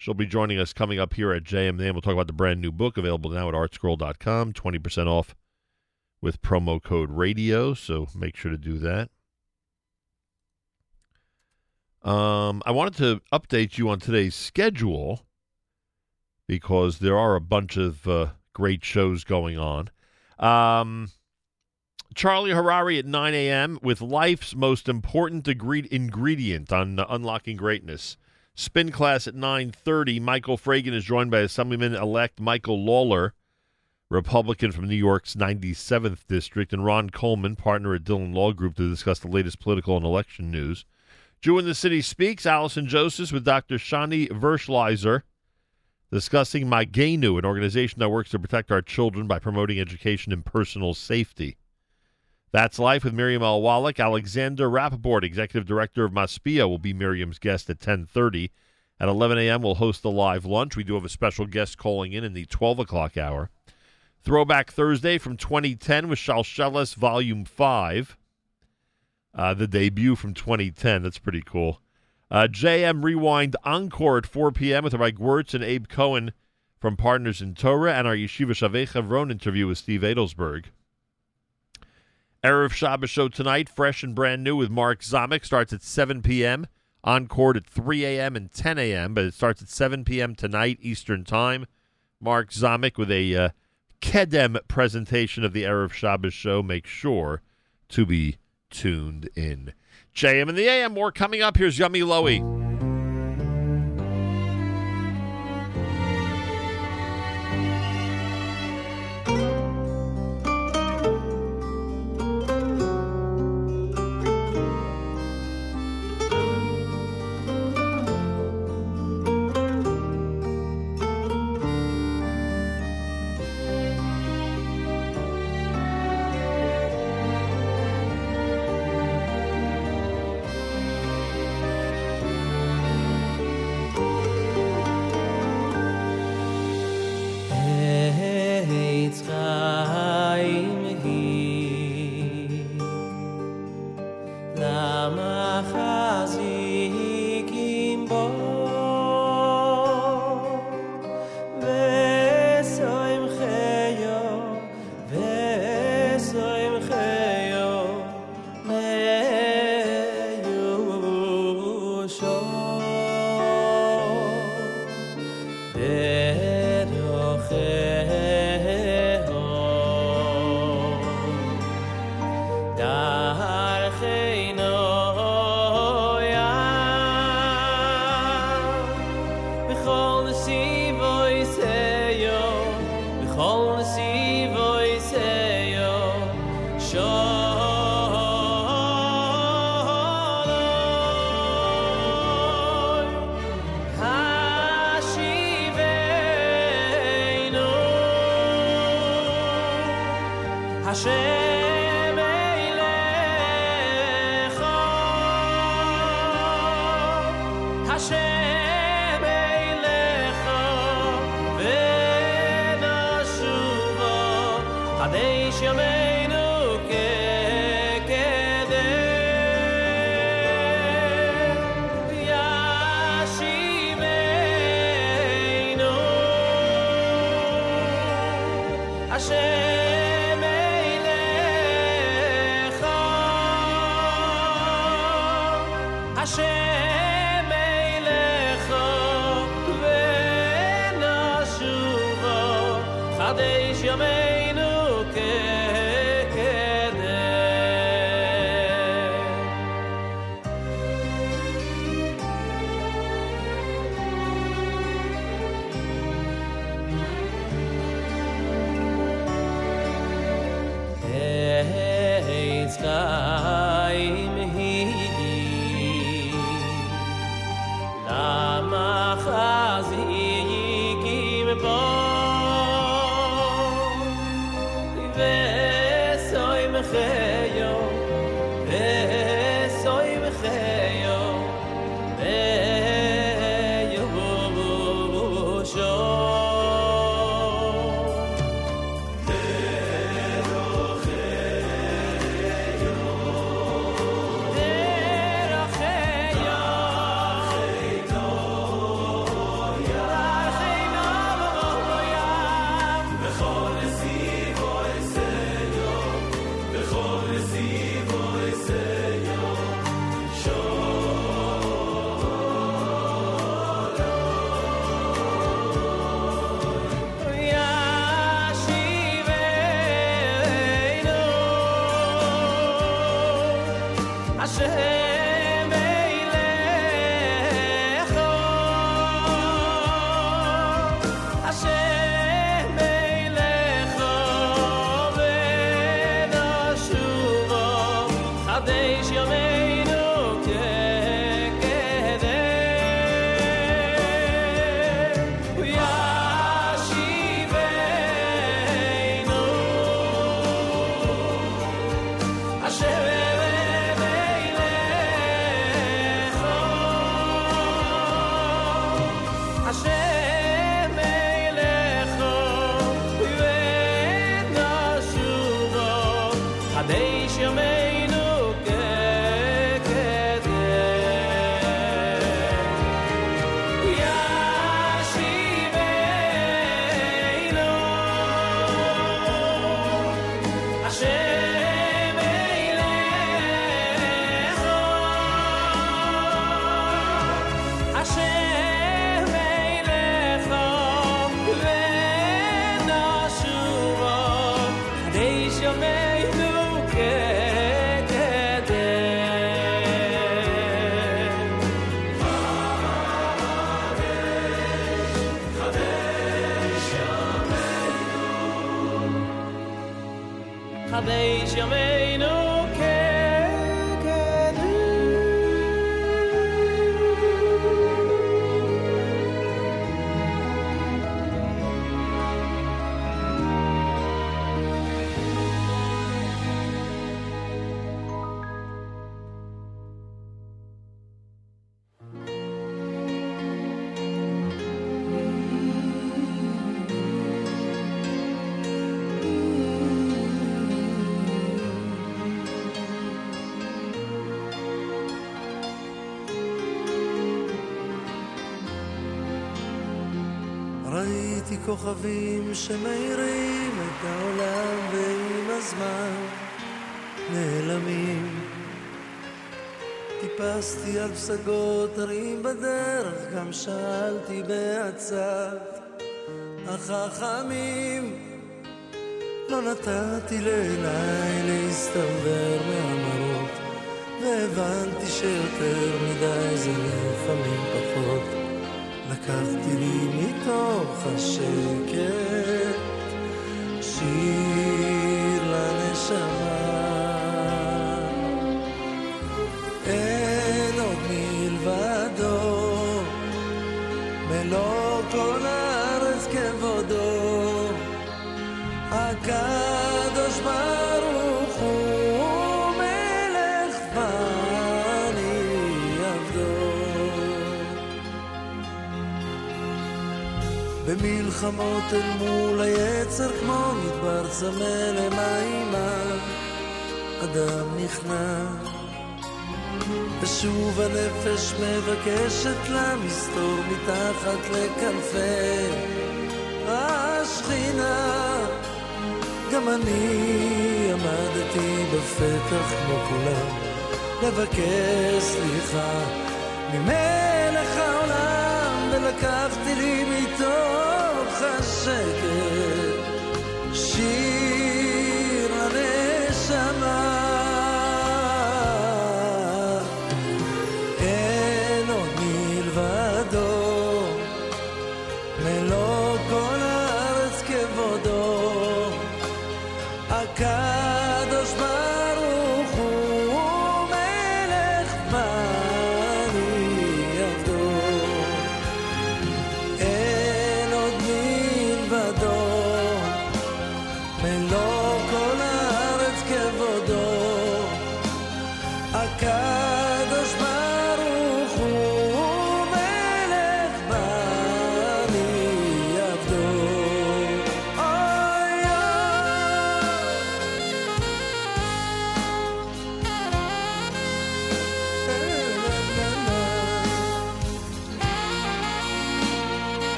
She'll be joining us coming up here at JM. Then we'll talk about the brand new book available now at artscroll.com. 20% off with promo code radio. So make sure to do that. Um, I wanted to update you on today's schedule because there are a bunch of uh, great shows going on. Um, Charlie Harary at 9 a.m. with life's most important ingredient on uh, unlocking greatness. Spin class at 9:30. Michael Fragin is joined by Assemblyman-elect Michael Lawler, Republican from New York's 97th district, and Ron Coleman, partner at Dhillon Law Group, to discuss the latest political and election news. Jew in the City speaks. Allison Josephs with Dr. Shani Verschleiser discussing Magenu, an organization that works to protect our children by promoting education and personal safety. That's Life with Miriam L. Wallach. Alexander Rappaport, Executive Director of Masbia, will be Miriam's guest at 10.30. At 11 a.m., we'll host the live lunch. We do have a special guest calling in in the 12 o'clock hour. Throwback Thursday from 2010 with Shalsheles Volume 5. Uh, the debut from 2010. That's pretty cool. Uh, JM Rewind Encore at 4 p.m. with Mike Wirtz and Abe Cohen from Partners in Torah and our Yeshiva Shavei Chevron interview with Steve Adelsberg. Erev Shabbos show tonight, fresh and brand new with Mark Zamek, starts at 7 p.m. Encore at 3 a.m. and 10 a.m., but it starts at 7 p.m. tonight, Eastern Time. Mark Zamek with a uh, Kedem presentation of the Erev Shabbos show. Make sure to be tuned in. JM and the AM, more coming up. Here's Yumi Lowy. Hashem. שמאירים את העולם ועם הזמן נעלמים. טיפסתי על פסגות הרים בדרך, גם שאלתי בעצת החכמים. לא נתתי לעיניי להסתבר מהמראות, והבנתי שיותר מדי זה לפעמים פחות. לקחתי לי מתוך השקט שיר לנשמה. אין עוד מלבדו, מלוא כל הארץ כבודו. הקדוש במלחמות אל מול היצר כמו מדבר צמא למימה, אדם נכנע. ושוב הנפש מבקשת לה מסתור מתחת לכנפי השכינה. גם אני עמדתי בפתח כמו כולם, לבקש סליחה ממלך העולם, ולקחתי לי מתוך second. She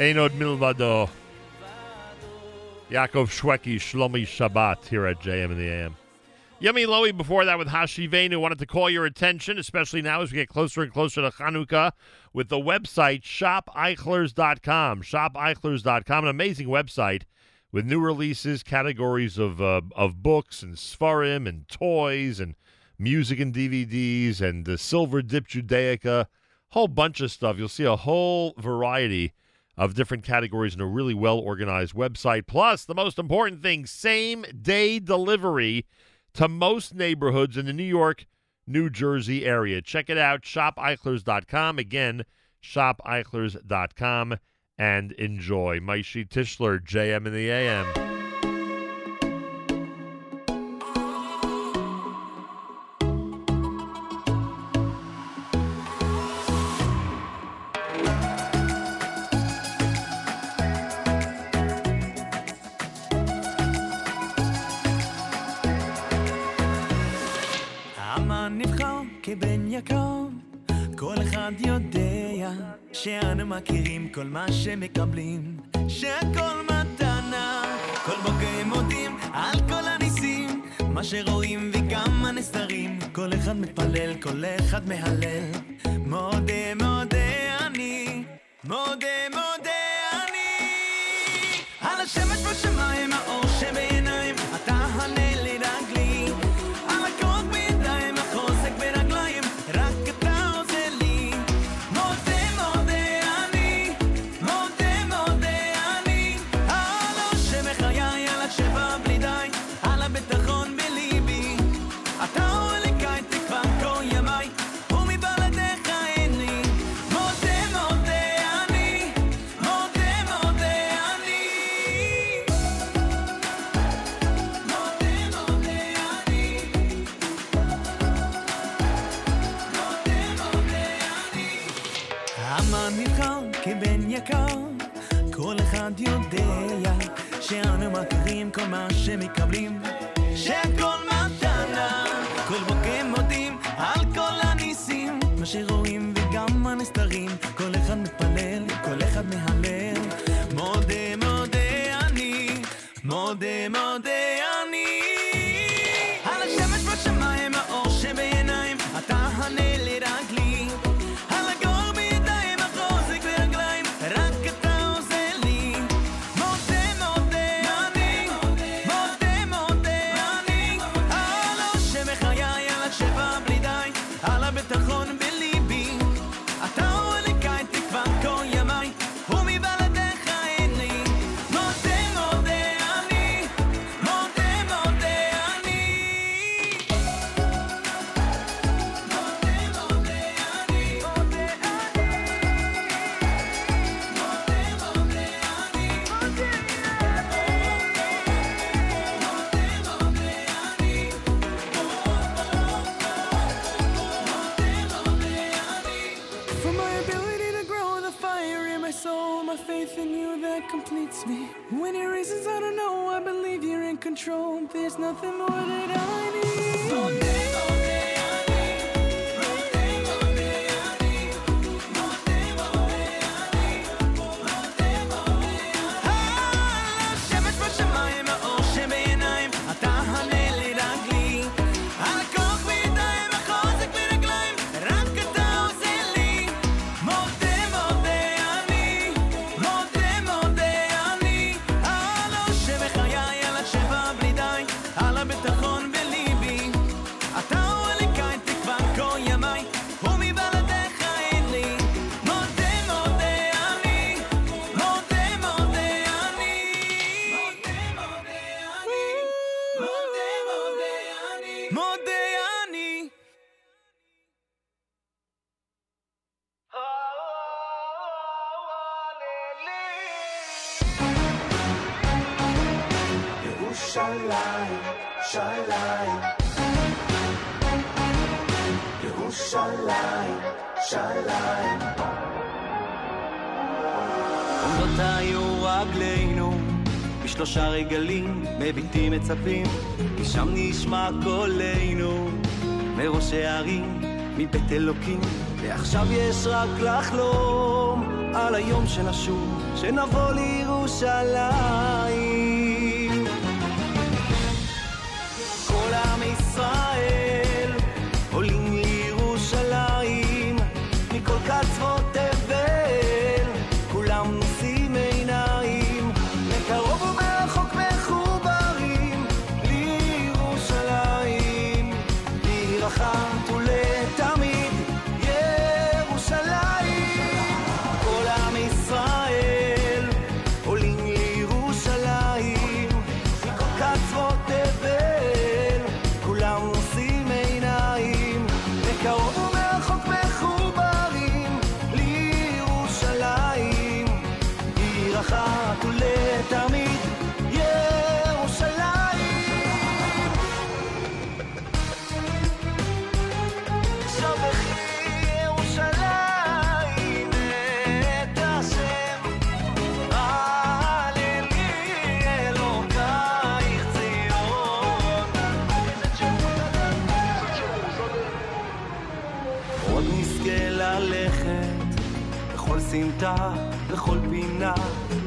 Einod Milvado. Yaakov Shwekey Shlomi Shabbat here at JM in the AM. Yumi Lowy before that with Hashivenu wanted to call your attention, especially now as we get closer and closer to Chanukah, with the website shopeichlers.com. Shopeichlers.com, an amazing website with new releases, categories of uh, of books and Sfarim and toys and music and DVDs and the Silver Dip Judaica, whole bunch of stuff. You'll see a whole variety of different categories in a really well organized website. Plus, the most important thing, same day delivery to most neighborhoods in the New York, New Jersey area. Check it out, shopeichlers.com. Again, shopeichlers.com and enjoy. Maishi Tischler, JM in the AM. שאנו מכירים כל מה שמקבלים, שהכל מתנה, כל בוקר מודים על כל הניסים, מה שרואים וגם הנסתרים, כל אחד מתפלל, כל אחד מהלל, מודה מודה אני, מודה מודה כל מה שמקבלים. hates me. When he races, I don't know, I believe you're in control. There's nothing more that I need. נשמע קולנו מראשי הערים מבית אלוקים. ועכשיו יש רק לחלום על היום שנשוב שנבוא לירושלים סמטה, בכל פינה,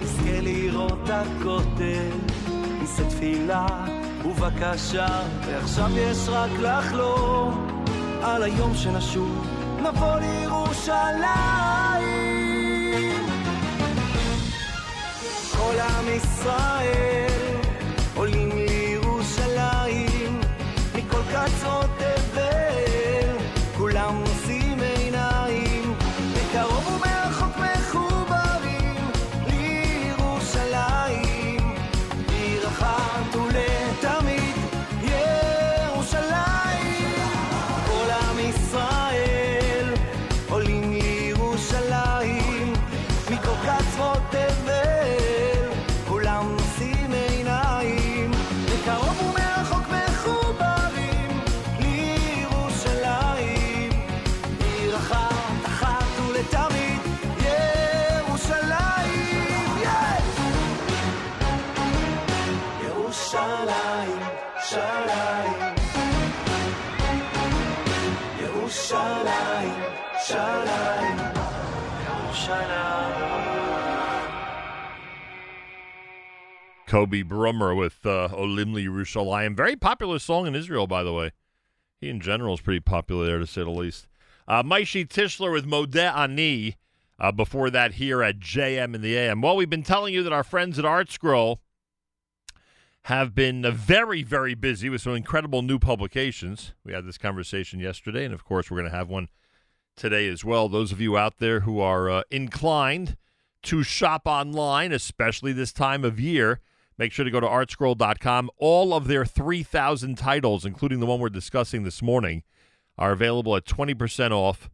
נזכה לראות הכותל, נישא תפילה ובקשה, ועכשיו יש רק לחלום על היום שנשוב, נבוא לירושלים. כל עם ישראל Kobe Brummer with uh, Olimli Yerushalayim. Very popular song in Israel, by the way. He in general is pretty popular there, to say the least. Uh, Maishi Tischler with Modeh Ani. Uh, before that, here at JM in the AM. Well, we've been telling you that our friends at ArtScroll have been uh, very, very busy with some incredible new publications. We had this conversation yesterday, and of course, we're going to have one today as well. Those of you out there who are uh, inclined to shop online, especially this time of year, make sure to go to artscroll.com. All of their 3,000 titles, including the one we're discussing this morning, are available at 20% off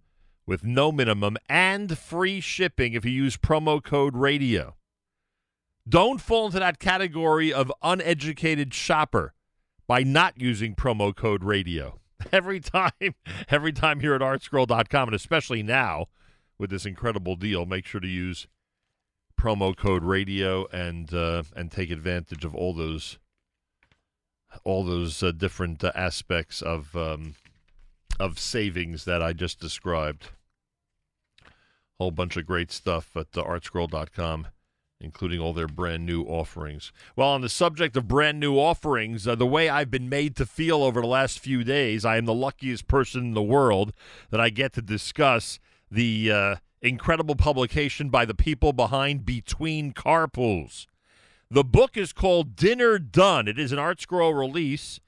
with no minimum and free shipping if you use promo code radio. Don't fall into that category of uneducated shopper by not using promo code radio. <laughs> Every time, every time here at artscroll.com, and especially now with this incredible deal, make sure to use promo code radio and uh, and take advantage of all those all those uh, different uh, aspects of um, of savings that I just described. Whole bunch of great stuff at uh, artscroll.com, including all their brand new offerings. Well, on the subject of brand new offerings, uh, the way I've been made to feel over the last few days, I am the luckiest person in the world that I get to discuss the uh, incredible publication by the people behind Between Carpools. The book is called Dinner Done. It is an ArtScroll release,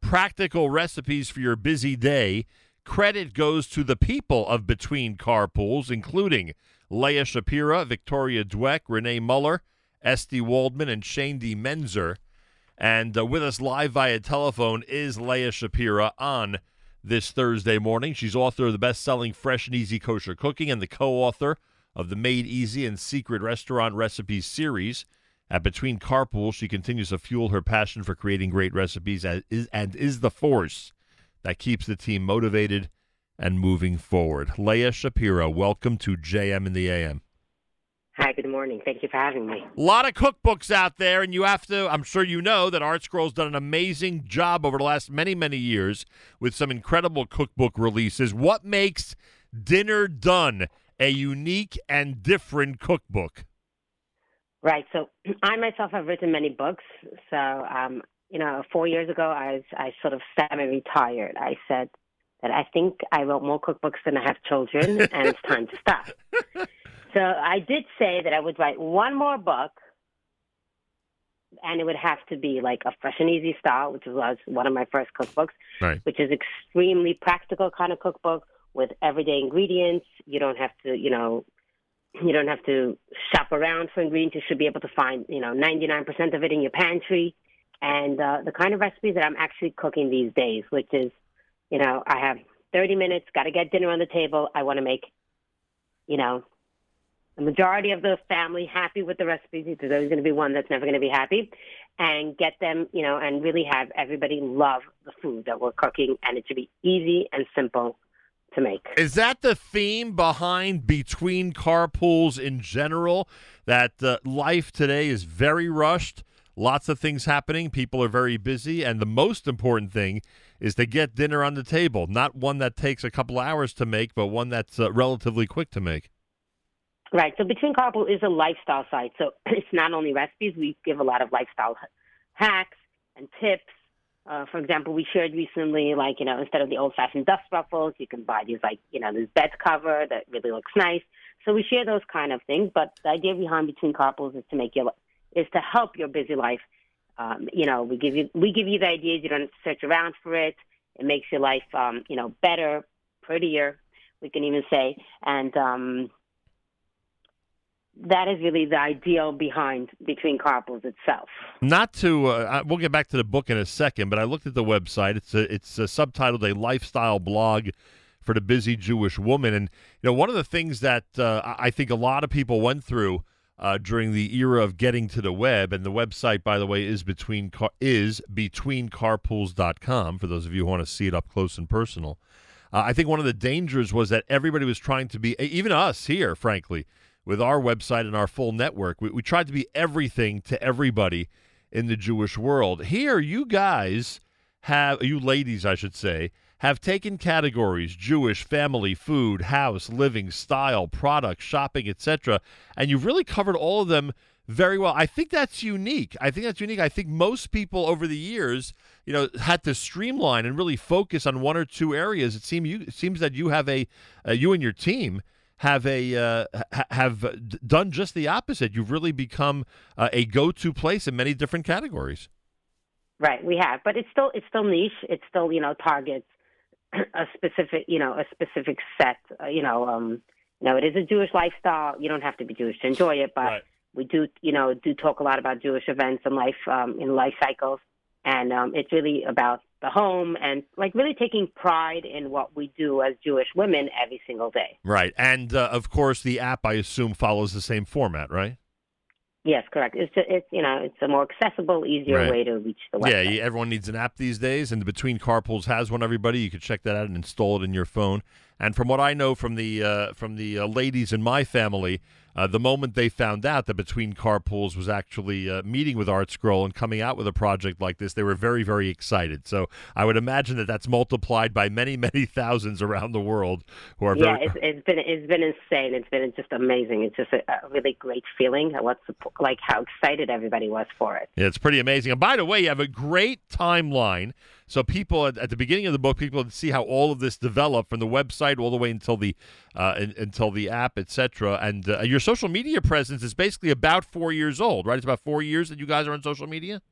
practical recipes for your busy day. Credit goes to the people of Between Carpools, including Leah Schapira, Victoria Dwek, Renee Muller, Esty Waldman, and Shaindy Menczer. And uh, with us live via telephone is Leah Schapira on this Thursday morning. She's author of the best selling Fresh and Easy Kosher Cooking and the co author of the Made Easy and Secret Restaurant Recipes series. At Between Carpools, she continues to fuel her passion for creating great recipes as is, and is the force that keeps the team motivated and moving forward. Leah Schapira, welcome to JM in the AM. Hi, good morning. Thank you for having me. A lot of cookbooks out there, and you have to, I'm sure you know that ArtScroll's done an amazing job over the last many, many years with some incredible cookbook releases. What makes Dinner Done a unique and different cookbook? Right. So <clears throat> I myself have written many books. So, um, you know, four years ago, I was, I sort of semi-retired. I said that I think I wrote more cookbooks than I have children, and it's time to stop. <laughs> So I did say that I would write one more book, and it would have to be like a fresh and easy style, which was one of my first cookbooks, Right. which is extremely practical kind of cookbook with everyday ingredients. You don't have to, you know, you don't have to shop around for ingredients. You should be able to find, you know, 99% of it in your pantry. And uh, the kind of recipes that I'm actually cooking these days, which is, you know, I have 30 minutes, got to get dinner on the table. I want to make, you know, the majority of the family happy with the recipes. There's always going to be one that's never going to be happy. And get them, you know, and really have everybody love the food that we're cooking. And it should be easy and simple to make. Is that the theme behind between carpools in general? That uh, life today is very rushed, lots of things happening, people are very busy, and the most important thing is to get dinner on the table. Not one that takes a couple hours to make, but one that's uh, relatively quick to make. Right. So Between Carpool is a lifestyle site. So <clears throat> it's not only recipes, we give a lot of lifestyle hacks and tips. Uh, for example, we shared recently, like, you know, instead of the old fashioned dust ruffles, you can buy these, like, you know, this bed cover that really looks nice. So we share those kind of things. But the idea behind Between Carpools is to make your, is to help your busy life. Um, you know, we give you, we give you the ideas. You don't have to search around for it. It makes your life, um, you know, better, prettier, we can even say. And, um, that is really the ideal behind between carpools itself. Not to, uh, we'll get back to the book in a second, but I looked at the website. It's a, it's a subtitled "A Lifestyle Blog for the Busy Jewish Woman," and you know, one of the things that uh, I I think a lot of people went through uh, during the era of getting to the web, and the website, by the way, is between car- is betweencarpools.com for those of you who want to see it up close and personal. Uh, I think one of the dangers was that everybody was trying to be, even us here, frankly, with our website and our full network, we, we tried to be everything to everybody in the Jewish world. Here, you guys have, you ladies, I should say, have taken categories Jewish, family, food, house, living, style, product, shopping, etc., and you've really covered all of them very well. I think that's unique. I think that's unique. I think most people over the years, you know, had to streamline and really focus on one or two areas. It seems you it seems that you have a uh, you and your team have a uh, ha- have done just the opposite. You've really become uh, a go-to place in many different categories. Right, we have, but it's still it's still niche. It's still you know targets <clears throat> a specific you know a specific set. Uh, you know, um, you know, it is a Jewish lifestyle. You don't have to be Jewish to enjoy it, but we do you know do talk a lot about Jewish events and life um, in life cycles, and um, it's really about the home and like really taking pride in what we do as Jewish women every single day. Right, and uh, of course, the app I assume follows the same format, right? Yes, correct. It's just, it's you know it's a more accessible, easier Right. way to reach the Yeah, website. you- everyone needs an app these days, and the Between Carpools has one. Everybody, you can check that out and install it in your phone. And from what I know from the uh, from the uh, ladies in my family, uh, the moment they found out that Between Carpools was actually uh, meeting with ArtScroll and coming out with a project like this, they were very, very excited. So I would imagine that that's multiplied by many, <laughs> many thousands around the world who are yeah, very. it's, it's been it's been insane. It's been just amazing. It's just a, a really great feeling. at What's like how excited everybody was for it. Yeah, it's pretty amazing. And by the way, you have a great timeline. So people at, at the beginning of the book, people see how all of this developed from the website all the way until the uh, in, until the app, etc. And uh, your social media presence is basically about four years old, right? It's about four years that you guys are on social media.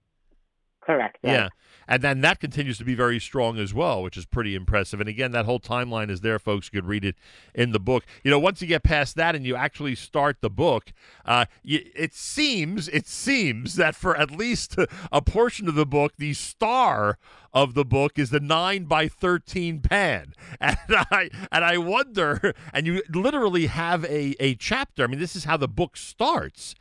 Correct. yes. Yeah. And then that continues to be very strong as well, which is pretty impressive. And again, that whole timeline is there, folks. You could read it in the book. You know, once you get past that and you actually start the book, uh, you, it seems it seems that for at least a portion of the book, the star of the book is the nine by thirteen pan, <laughs> and I and I wonder, and you literally have a a chapter. I mean, this is how the book starts.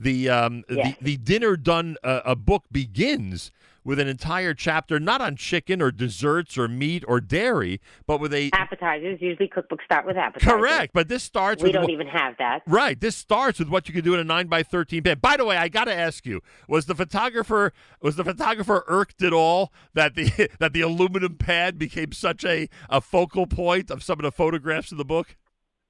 The um Yes. the, the dinner done uh, a book begins with an entire chapter not on chicken or desserts or meat or dairy, but with a Appetizers usually cookbooks start with appetizers. correct. But this starts with We with don't what- even have that. Right. This starts with what you can do in a nine by thirteen pan. By the way, I got to ask you: was the photographer was the photographer irked at all that the <laughs> that the aluminum pad became such a a focal point of some of the photographs in the book?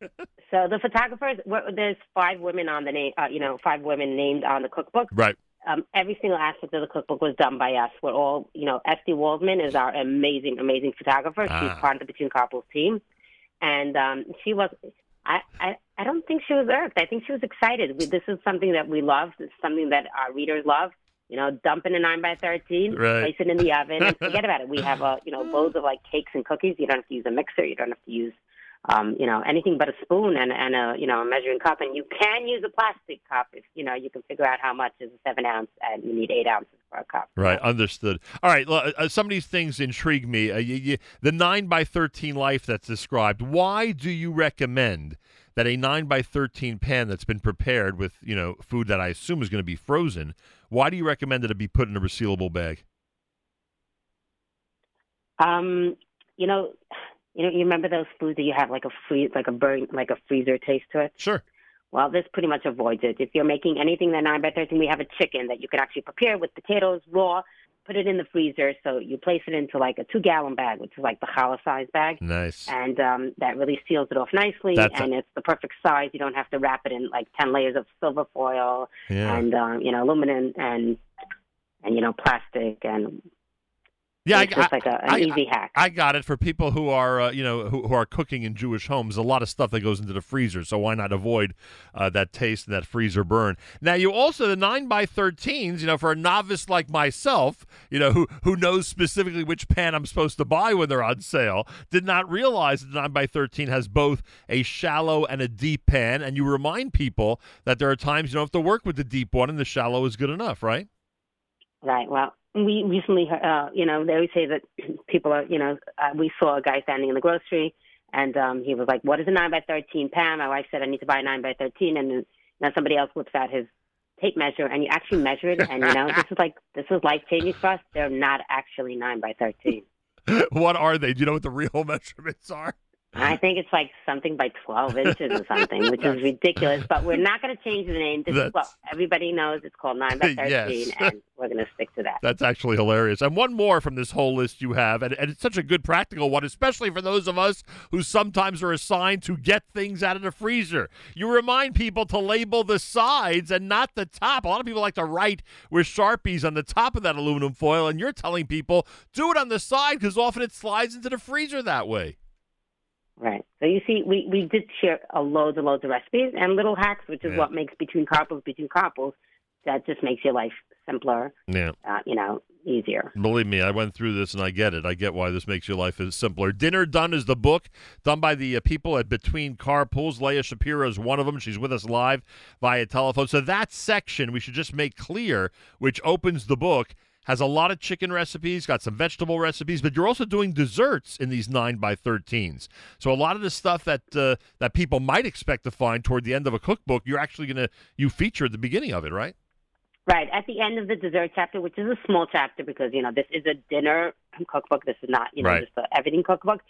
<laughs> So the photographers, there's five women on the name, uh, you know, five women named on the cookbook. Right. Um, every single aspect of the cookbook was done by us. We're all, you know, Esty Waldman is our amazing, amazing photographer. Ah. She's part of the Between Carpools team, and um, she was. I, I I don't think she was irked. I think she was excited. We, this is something that we love. This is something that our readers love. You know, dump in a nine by thirteen, Right. place it in the oven, and <laughs> forget about it. We have a you know loads of like cakes and cookies. You don't have to use a mixer. You don't have to use um, you know, anything but a spoon and, and a, you know, a measuring cup. And you can use a plastic cup if, you know, you can figure out how much is a seven ounce and you need eight ounces for a cup. Right, understood. All right, uh, some of these things intrigue me. Uh, you, you, the nine by thirteen life that's described. Why do you recommend that a nine by thirteen pan that's been prepared with you know food that I assume is going to be frozen? Why do you recommend that it be put in a resealable bag? Um, you know, you know, you remember those foods that you have like a free, like a burn, like a freezer taste to it? Sure. Well, this pretty much avoids it. If you're making anything that nine by thirteen, we have a chicken that you can actually prepare with potatoes raw. Put it in the freezer, so you place it into like a two-gallon bag, which is like the challah size bag. Nice. and um, that really seals it off nicely. That's a- and it's the perfect size. You don't have to wrap it in like ten layers of silver foil Yeah. and um, you know aluminum and and you know plastic and Yeah, it's just like a, an I- easy hack. I got it for people who are, uh, you know, who, who are cooking in Jewish homes. A lot of stuff that goes into the freezer, so why not avoid uh, that taste and that freezer burn? Now, you also the nine by thirteens. You know, for a novice like myself, you know, who who knows specifically which pan I'm supposed to buy when they're on sale, did not realize that the nine by thirteen has both a shallow and a deep pan. And you remind people that there are times you don't have to work with the deep one, and the shallow is good enough, right? Right. Well, we recently, uh, you know, they always say that people are, you know, uh, we saw a guy standing in the grocery, and um, he was like, "What is a nine by thirteen pan?" My wife said, "I need to buy a nine by 13 and then now somebody else whips out his tape measure, and you actually measure it, and you know, this is like <laughs> this is life changing for us. They're not actually nine by thirteen. <laughs> what are they? Do you know what the real <laughs> measurements are? I think it's like something by 12 inches or something, which is ridiculous. But we're not going to change the name. This is what everybody knows. It's called 9 by 13, Yes. <laughs> and we're going to stick to that. That's actually hilarious. And one more from this whole list you have, and, and it's such a good practical one, especially for those of us who sometimes are assigned to get things out of the freezer. You remind people to label the sides and not the top. A lot of people like to write with Sharpies on the top of that aluminum foil, and you're telling people do it on the side because often it slides into the freezer that way. Right. So you see, we, we did share a loads and loads of recipes and little hacks, which is Yeah. what makes Between Carpools Between Carpools. That just makes your life simpler, Yeah. uh, you know, easier. Believe me, I went through this and I get it. I get why this makes your life is simpler. Dinner Done is the book done by the uh, people at Between Carpools. Leah Schapira is one of them. She's with us live via telephone. So that section we should just make clear, which opens the book, has a lot of chicken recipes, got some vegetable recipes, but you're also doing desserts in these nine by thirteens. So a lot of the stuff that uh, that people might expect to find toward the end of a cookbook, you're actually gonna you feature at the beginning of it, right? Right. At the end of the dessert chapter, which is a small chapter because, you know, this is a dinner cookbook. This is not, you know, Right. just a everything cookbook.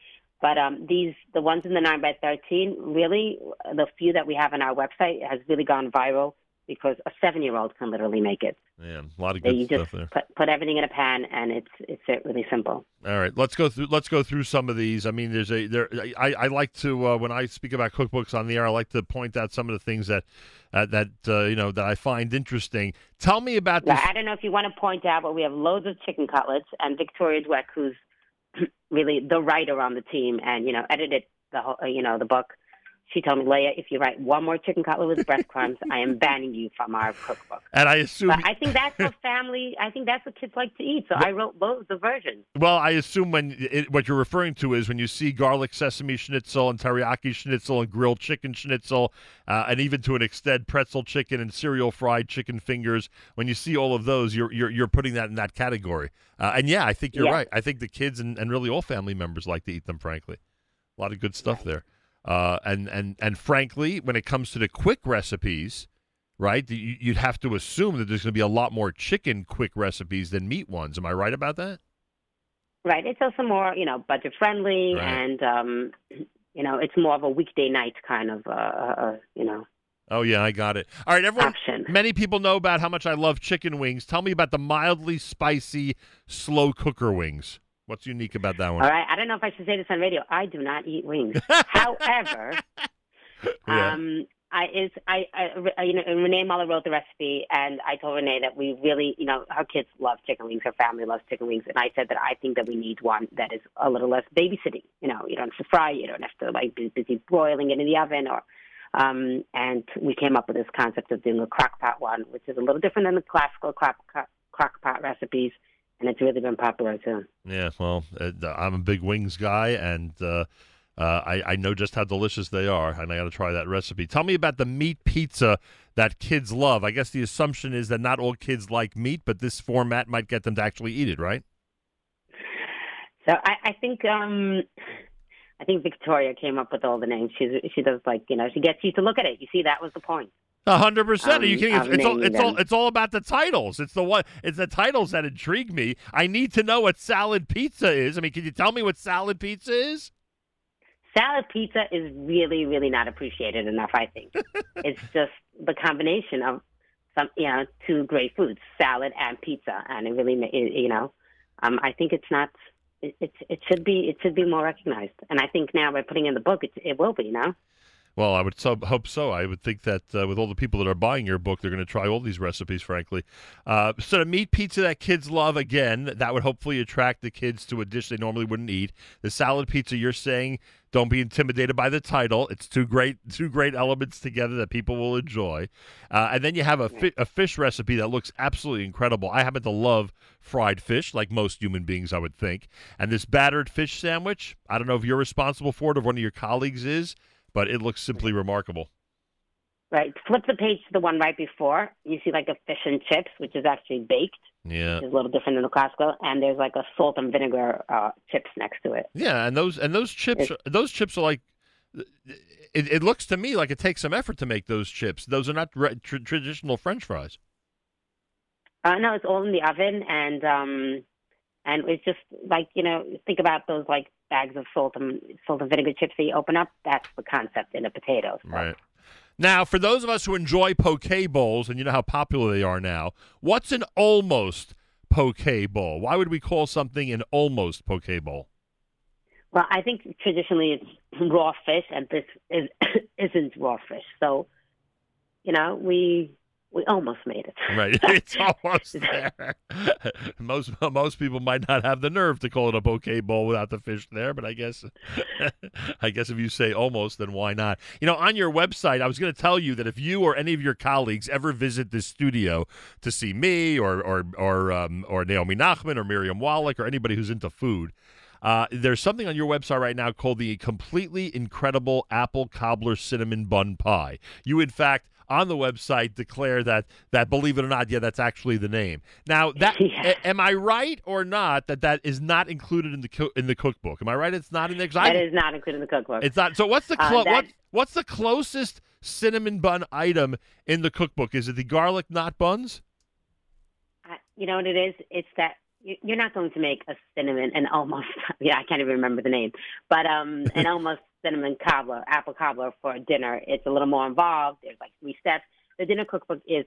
But um, these, the ones in the 9 by 13 really, the few that we have on our website has really gone viral because a seven year old can literally make it. Yeah, a lot of good you stuff just there. put, put everything in a pan and it's it's really simple. All right, let's go through. Let's go through some of these. I mean, there's a there. I, I like to uh, when I speak about cookbooks on the air, I like to point out some of the things that uh, that uh, you know that I find interesting. Tell me about this. I don't know if you want to point out, but we have loads of chicken cutlets and Victoria Dweck, who's <clears throat> really the writer on the team and you know edited the whole, uh, you know the book. She told me, Leah, if you write one more chicken cutlet with breadcrumbs, I am banning you from our cookbook. And I assume. But I think that's what family. I think that's what kids like to eat. So I wrote loads of versions. Well, I assume when it, what you're referring to is when you see garlic sesame schnitzel and teriyaki schnitzel and grilled chicken schnitzel, uh, and even to an extent pretzel chicken and cereal fried chicken fingers. When you see all of those, you're you're, you're putting that in that category. Uh, and yeah, I think you're Yeah. right. I think the kids and, and really all family members like to eat them. Frankly, a lot of good stuff there. Uh, and and and frankly, when it comes to the quick recipes, right, you- you'd have to assume that there's going to be a lot more chicken quick recipes than meat ones. Am I right about that? Right. It's also more, you know, budget friendly, Right. and um, you know, it's more of a weekday night kind of, uh, uh, you know. Oh yeah, I got it. All right, everyone. Option. Many people know about how much I love chicken wings. Tell me about the mildly spicy slow cooker wings. What's unique about that one? All right. I don't know if I should say this on radio. I do not eat wings. <laughs> However, Yeah. um, I is I, I you know Renee Muller wrote the recipe, and I told Renee that we really you know her kids love chicken wings, her family loves chicken wings, and I said that I think that we need one that is a little less babysitting. You know, you don't have to fry, you don't have to like be busy broiling it in the oven or. Um, and we came up with this concept of doing a crock pot one, which is a little different than the classical crock, crock, crock pot recipes, and it's really been popular too. Yeah, well, uh, I'm a big wings guy, and uh, uh, I, I know just how delicious they are, and I got to try that recipe. Tell me about the meat pizza that kids love. I guess the assumption is that not all kids like meat, but this format might get them to actually eat it, right? So I, I think um I think Victoria came up with all the names. She's she does like you know she gets you to look at it. You see that was the point. A hundred percent. Are you Um, kidding? It's, it's all it's all it's all about the titles. It's the one. It's the titles that intrigue me. I need to know what salad pizza is. I mean, can you tell me what salad pizza is? Salad pizza is really really not appreciated enough. I think <laughs> it's just the combination of some you know two great foods, salad and pizza, and it really you know um I think it's not. It, it it should be it should be more recognized, and I think now by putting in the book, it, it will be. You know. Well, I would so, hope so. I would think that uh, with all the people that are buying your book, they're going to try all these recipes. Frankly, uh, so the meat pizza that kids love again, that would hopefully attract the kids to a dish they normally wouldn't eat. The salad pizza, you're saying, don't be intimidated by the title. It's two great, two great elements together that people will enjoy. Uh, and then you have a, fi- a fish recipe that looks absolutely incredible. I happen to love fried fish, like most human beings, I would think. And this battered fish sandwich, I don't know if you're responsible for it or if one of your colleagues is, but it looks simply remarkable. Right. Flip the page to the one right before. You see like a fish and chips, which is actually baked. Yeah. It's a little different than the classical, and there's like a salt and vinegar uh, chips next to it. Yeah, and those and those chips, are, those chips are like. It, it looks to me like it takes some effort to make those chips. Those are not re- tr- traditional French fries. Uh, no, it's all in the oven, and um, and it's just like you know, think about those like bags of salt and salt and vinegar chips that you open up. That's the concept in a potato. So. Right. Now, for those of us who enjoy poke bowls, and you know how popular they are now, what's an almost poke bowl? Why would we call something an almost poke bowl? Well, I think traditionally it's raw fish, and this is <coughs> isn't raw fish. So, you know, we we almost made it. Right, <laughs> it's almost there. <laughs> most most people might not have the nerve to call it a poke bowl without the fish there, but I guess <laughs> I guess if you say almost, then why not? You know, on your website, I was going to tell you that if you or any of your colleagues ever visit this studio to see me or or or um, or Naomi Nachman or Miriam Wallach or anybody who's into food. Uh, there's something on your website right now called the completely incredible apple cobbler cinnamon bun pie. You, in fact, on the website declare that that believe it or not, yeah, that's actually the name. Now, that <laughs> a- am I right or not that that is not included in the co- in the cookbook? Am I right? It's not in there. I- That is not included in the cookbook. It's not. So what's the Uh, clo- that- what what's the closest cinnamon bun item in the cookbook? Is it the garlic knot buns? You know what it is? It's that you- you're not going to make a cinnamon and almost <laughs> yeah I can't even remember the name, but um an <laughs> almost cinnamon cobbler, apple cobbler for dinner. It's a little more involved. There's like three steps. The dinner cookbook is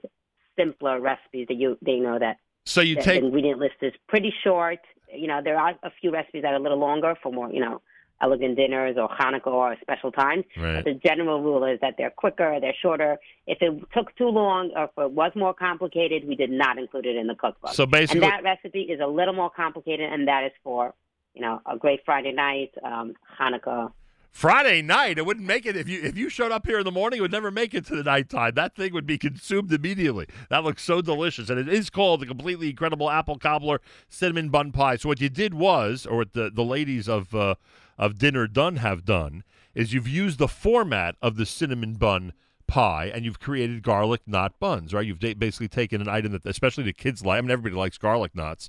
simpler recipes that you they know that. So you the, take- the ingredient list is pretty short. You know there are a few recipes that are a little longer for more you know elegant dinners or Hanukkah or special times. Right. But the general rule is that they're quicker, they're shorter. If it took too long or if it was more complicated, we did not include it in the cookbook. So basically- and that recipe is a little more complicated, and that is for you know a great Friday night, um, Hanukkah. Friday night, it wouldn't make it if you if you showed up here in the morning. It would never make it to the nighttime. That thing would be consumed immediately. That looks so delicious, and it is called the completely incredible apple cobbler cinnamon bun pie. So what you did was, or what the the ladies of uh, of dinner done have done, is you've used the format of the cinnamon bun pie and you've created garlic knot buns. Right? You've basically taken an item that especially the kids like. I mean, everybody likes garlic knots.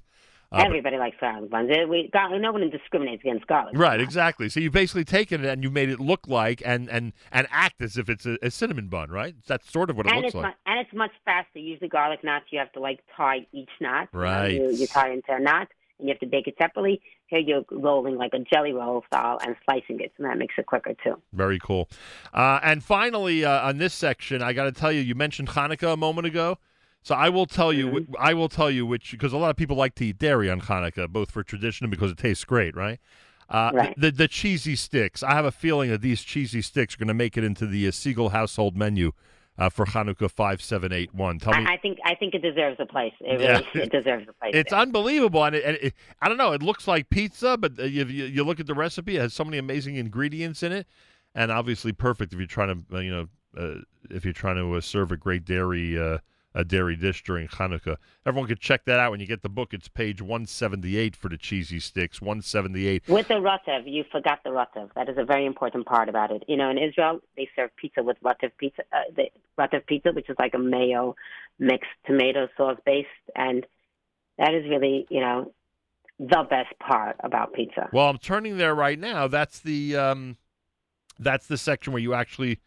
Everybody likes garlic buns. We, garlic, no one discriminates against garlic. Right, exactly. So you've basically taken it and you made it look like and and and act as if it's a, a cinnamon bun, right? That's sort of what it and looks it's like. and it's much faster. Usually, garlic knots you have to like tie each knot. Right. You, you tie into a knot, and you have to bake it separately. Here you're rolling like a jelly roll style and slicing it, and that makes it quicker too. Very cool. Uh, and finally, uh, on this section, I got to tell you, you mentioned Hanukkah a moment ago. So I will tell you, Mm-hmm. I will tell you which because a lot of people like to eat dairy on Hanukkah, both for tradition and because it tastes great, right? Uh, Right. The, the cheesy sticks. I have a feeling that these cheesy sticks are going to make it into the uh, Segal household menu uh, for Hanukkah five seven eight one. Tell me, I, I think I think it deserves a place. It Yeah. really it deserves a place. It's there. unbelievable, and, it, and it, I don't know. It looks like pizza, but uh, you, you, you look at the recipe; it has so many amazing ingredients in it, and obviously perfect if you're trying to, uh, you know, uh, if you're trying to uh, serve a great dairy uh, a dairy dish during Hanukkah. Everyone can check that out when you get the book. It's page 178 for the cheesy sticks. 178. With the rotev, you forgot the rotev. That is a very important part about it. You know, in Israel, they serve pizza with rotev pizza, uh, the rotev pizza, which is like a mayo mixed tomato sauce based, and that is really, you know, the best part about pizza. Well, I'm turning there right now. That's the um, that's the section where you actually,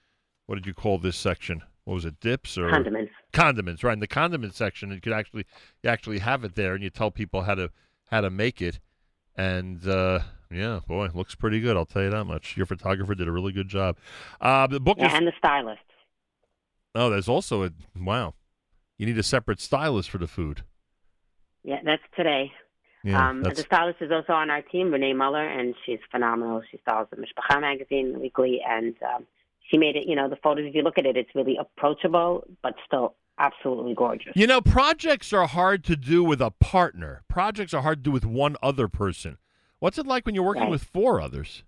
what did you call this section? What was it? Dips or Condiments. Condiments, right? In the condiment section, you could actually you actually have it there, and you tell people how to how to make it. And uh, yeah, boy, looks pretty good. I'll tell you that much. Your photographer did a really good job. Uh, the book Yeah, is and the stylist. oh, there's also a wow. You need a separate stylist for the food. Yeah, that's today. Yeah, um, that's- the stylist is also on our team, Renee Muller, and she's phenomenal. She styles the Mishpacha magazine weekly, and um, she made it. You know, the photos. If you look at it, it's really approachable, but still absolutely gorgeous. You know, projects are hard to do with a partner. Projects are hard to do with one other person. What's it like when you're working Right. with four others?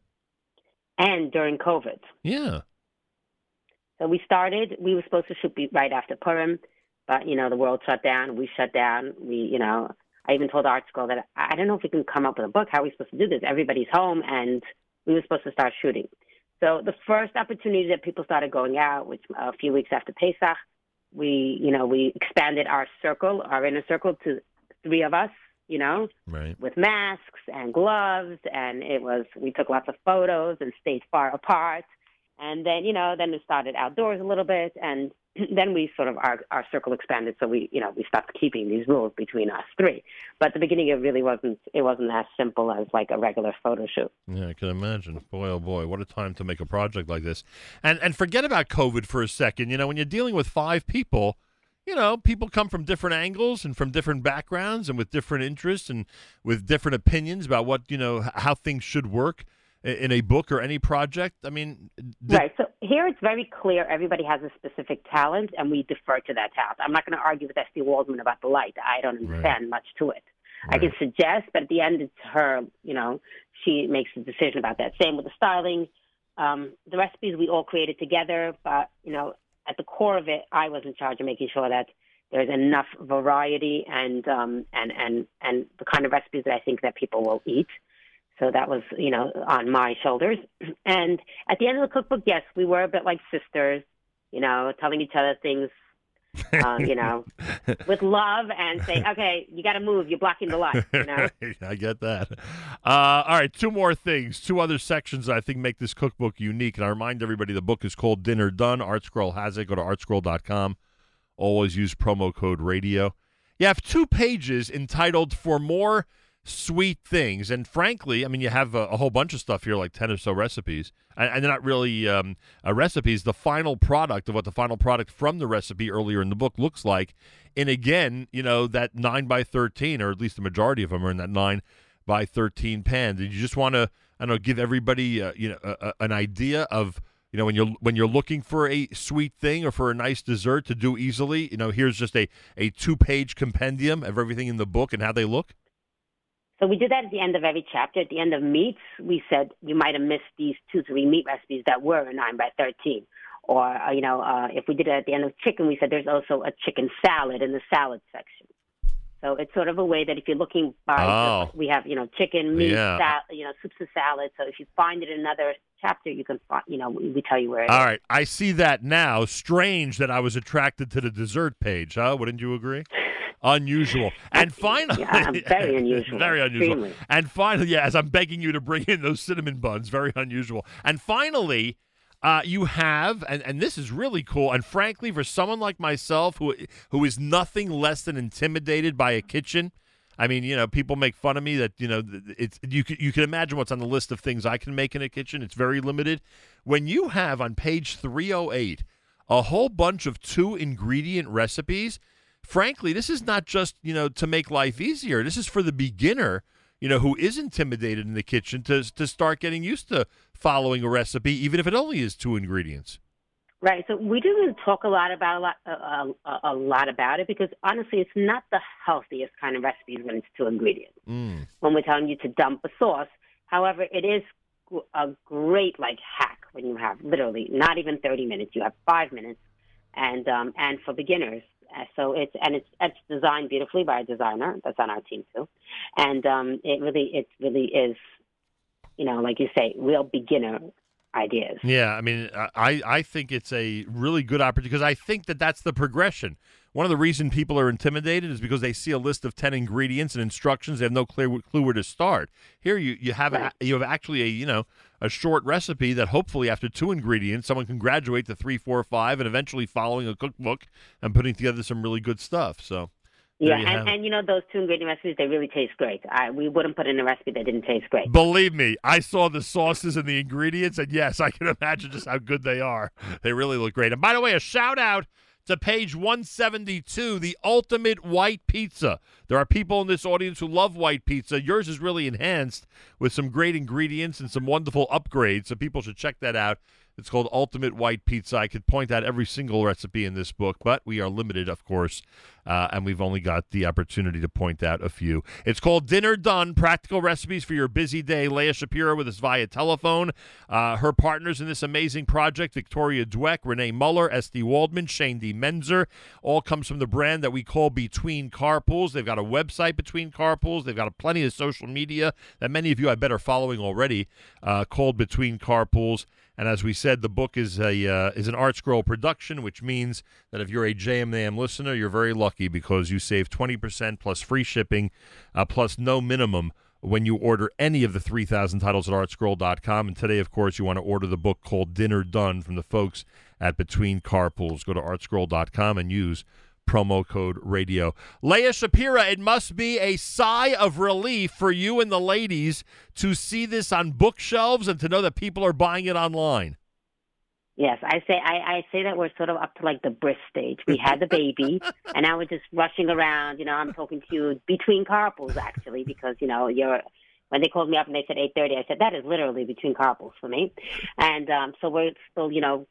And during COVID, Yeah. so we started. We were supposed to shoot be- right after Purim, but you know, the world shut down. We shut down. We, you know, I even told ArtScroll that I I don't know if we can come up with a book. How are we supposed to do this? Everybody's home, and we were supposed to start shooting. So the first opportunity that people started going out, which a few weeks after Pesach, we, you know, we expanded our circle, our inner circle, to three of us. You know, Right. with masks and gloves, and it was we took lots of photos and stayed far apart. And then, you know, then it started outdoors a little bit, and <clears throat> then we sort of our our circle expanded. So we, you know, we stopped keeping these rules between us three. But at the beginning, it really wasn't. It wasn't as simple as like a regular photo shoot. Yeah, I can imagine. Boy, oh boy, what a time to make a project like this. And and forget about COVID for a second. You know, when you're dealing with five people, you know, people come from different angles and from different backgrounds and with different interests and with different opinions about what you know how things should work in a book or any project. I mean, th- right. So here it's very clear everybody has a specific talent, and we defer to that talent. I'm not going to argue with Esty Waldman about the light. I don't understand much to it. I can suggest, but at the end, it's her. You know, she makes the decision about that. Same with the styling. Um, the recipes we all created together, but you know, at the core of it, I was in charge of making sure that there's enough variety and um, and and and the kind of recipes that I think that people will eat. So that was, you know, on my shoulders. <clears throat> And at the end of the cookbook, yes, we were a bit like sisters, you know, telling each other things, uh, <laughs> you know, with love and saying, <laughs> okay, you got to move. You're blocking the light, you know? <laughs> I get that. Uh, all right, two more things. Two other sections that I think make this cookbook unique. And I remind everybody the book is called Dinner Done. ArtScroll has it. Go to artscroll.com. Always use promo code radio. you have two pages entitled "For More Sweet Things," and frankly, I mean, you have a, a whole bunch of stuff here, like ten or so recipes, and, and they're not really um, uh, recipes. The final product of what the final product from the recipe earlier in the book looks like, and again, you know, that nine by thirteen, or at least the majority of them are in that nine by thirteen pan. Did you just want to, I don't know, give everybody, uh, you know, an idea of you know when you're when you're looking for a sweet thing or for a nice dessert to do easily you know here's just a a two page compendium of everything in the book and how they look So we did that at the end of every chapter. At the end of meats, we said you might have missed these two, three meat recipes that were a 9 by 13. Or, uh, you know, uh, if we did it at the end of chicken, we said there's also a chicken salad in the salad section. So it's sort of a way that if you're looking by, Oh. we have, you know, chicken, meat, Yeah. sal- you know, soups and salad. So if you find it in another chapter, you can find, you know, we, we tell you where it is. all right i see that now strange that i was attracted to the dessert page huh wouldn't you agree unusual <laughs> and finally Yeah, very unusual. <laughs> very unusual Extremely. and finally <laughs> yeah as i'm begging you to bring in those cinnamon buns very unusual and finally uh, you have, and, and this is really cool. And frankly, for someone like myself, who who is nothing less than intimidated by a kitchen, I mean, you know, people make fun of me that you know it's you can you can imagine what's on the list of things I can make in a kitchen. It's very limited. When you have on page three hundred eight a whole bunch of two ingredient recipes, frankly, this is not just you know to make life easier. This is for the beginner, you know, who is intimidated in the kitchen to to start getting used to following a recipe, even if it only is two ingredients. Right. So we didn't talk a lot about a lot, a, a, a lot about it because honestly, it's not the healthiest kind of recipes when it's two ingredients. Mm. When we're telling you to dump a sauce, however, it is a great like hack when you have literally not even thirty minutes. You have five minutes, and um, and for beginners. Uh, So it's and it's it's designed beautifully by a designer that's on our team too, and um, it really it really is, you know, like you say, real beginner ideas. Yeah, I mean, I I think it's a really good opportunity because I think that that's the progression. One of the reasons people are intimidated is because they see a list of ten ingredients and instructions. They have no clear clue where to start. Here, you you have a, you have actually a you know a short recipe that hopefully after two ingredients, someone can graduate to three, four, five, and eventually following a cookbook and putting together some really good stuff. So. Yeah, you and, and you know those two ingredient recipes, they really taste great. I, we wouldn't put in a recipe that didn't taste great. Believe me, I saw the sauces and the ingredients, and yes, I can <laughs> imagine just how good they are. They really look great. And by the way, a shout out to page 172, the ultimate white pizza. There are people in this audience who love white pizza. Yours is really enhanced with some great ingredients and some wonderful upgrades, so people should check that out. It's called Ultimate White Pizza. I could point out every single recipe in this book, but we are limited, of course, uh, and we've only got the opportunity to point out a few. It's called Dinner Done Practical Recipes for Your Busy Day. Leah Schapira with us via telephone. Uh, her partners in this amazing project Victoria Dwek, Renee Muller, Esty Waldman, Shaindy Menczer, all comes from the brand that we call Between Carpools. They've got a website, Between Carpools. They've got plenty of social media that many of you I bet are following already uh, called Between Carpools. And as we said, the book is a uh, is an ArtScroll production, which means that if you're a JMAM listener, you're very lucky because you save 20% plus free shipping, uh, plus no minimum when you order any of the 3,000 titles at artscroll.com. And today, of course, you want to order the book called Dinner Done from the folks at Between Carpools. Go to artscroll.com and use promo code radio. Leah Schapira, it must be a sigh of relief for you and the ladies to see this on bookshelves and to know that people are buying it online. Yes, I say I, I say that we're sort of up to like the brisk stage. We had the baby, <laughs> and now we're just rushing around. You know, I'm talking to you between carpools actually because you know you're. When they called me up and they said 8:30, I said that is literally between carpools for me, and um, so we're still you know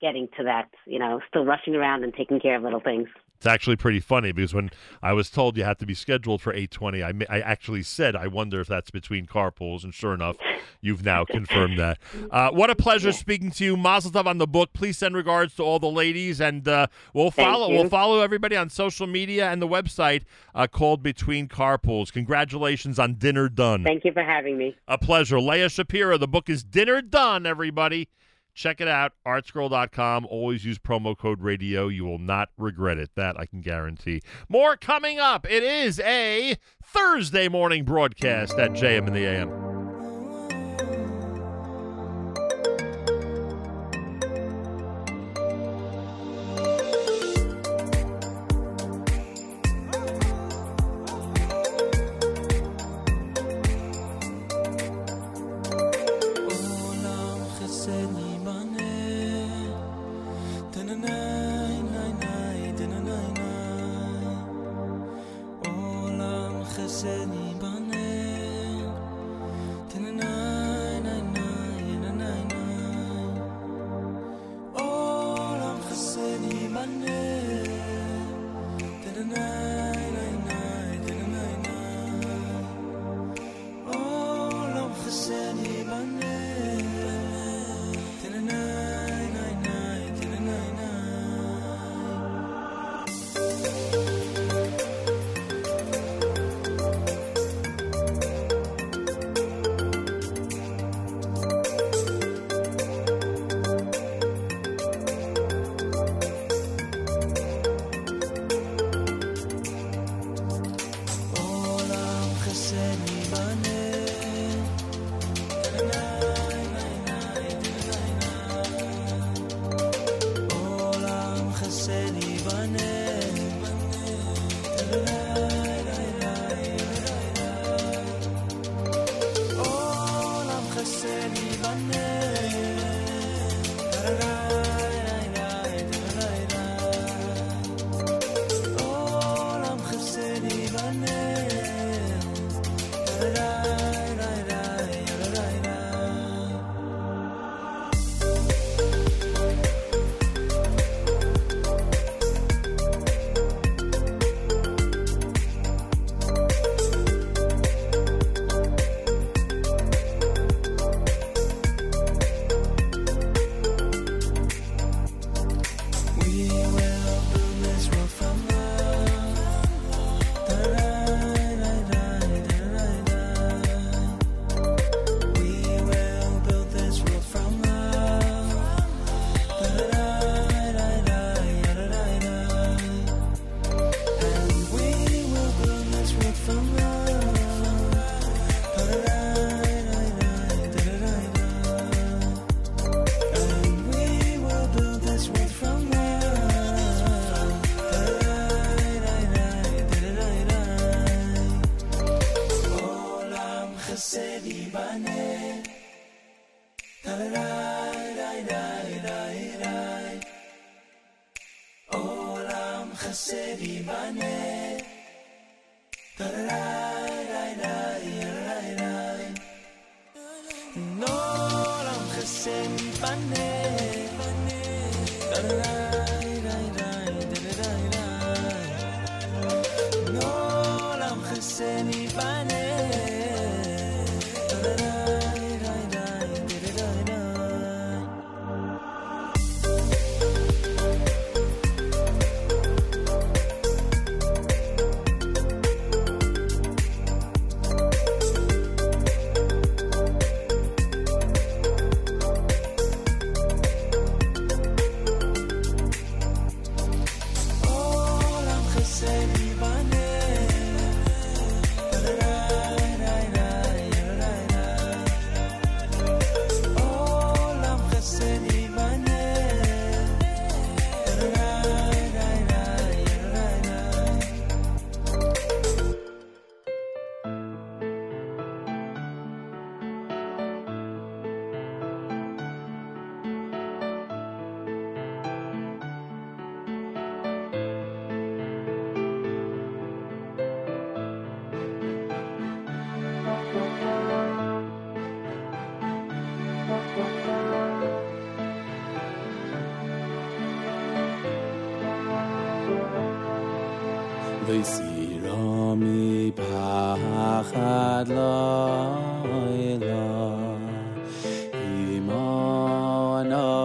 getting to that. You know, still rushing around and taking care of little things. It's actually pretty funny because when I was told you had to be scheduled for 8:20, I, I actually said I wonder if that's between carpools, and sure enough, you've now <laughs> confirmed that. Uh, what a pleasure speaking to you, Mazel Tov on the book. Please send regards to all the ladies, and uh, we'll follow we'll follow everybody on social media and the website uh, called Between Carpools. Congratulations on Dinner Done. Thank you for having me. A pleasure. Leah Schapira, the book is Dinner Done, everybody. Check it out, artscroll.com. Always use promo code radio. You will not regret it. That I can guarantee. More coming up. It is a Thursday morning broadcast at JM in the AM.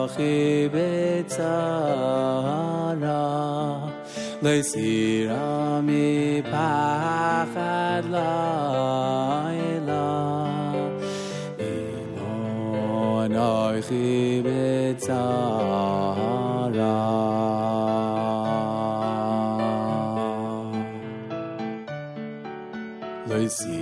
אחי בצרה, לא הסירה מפחד לילה. אמו אנוכי בצרה. לא הסירה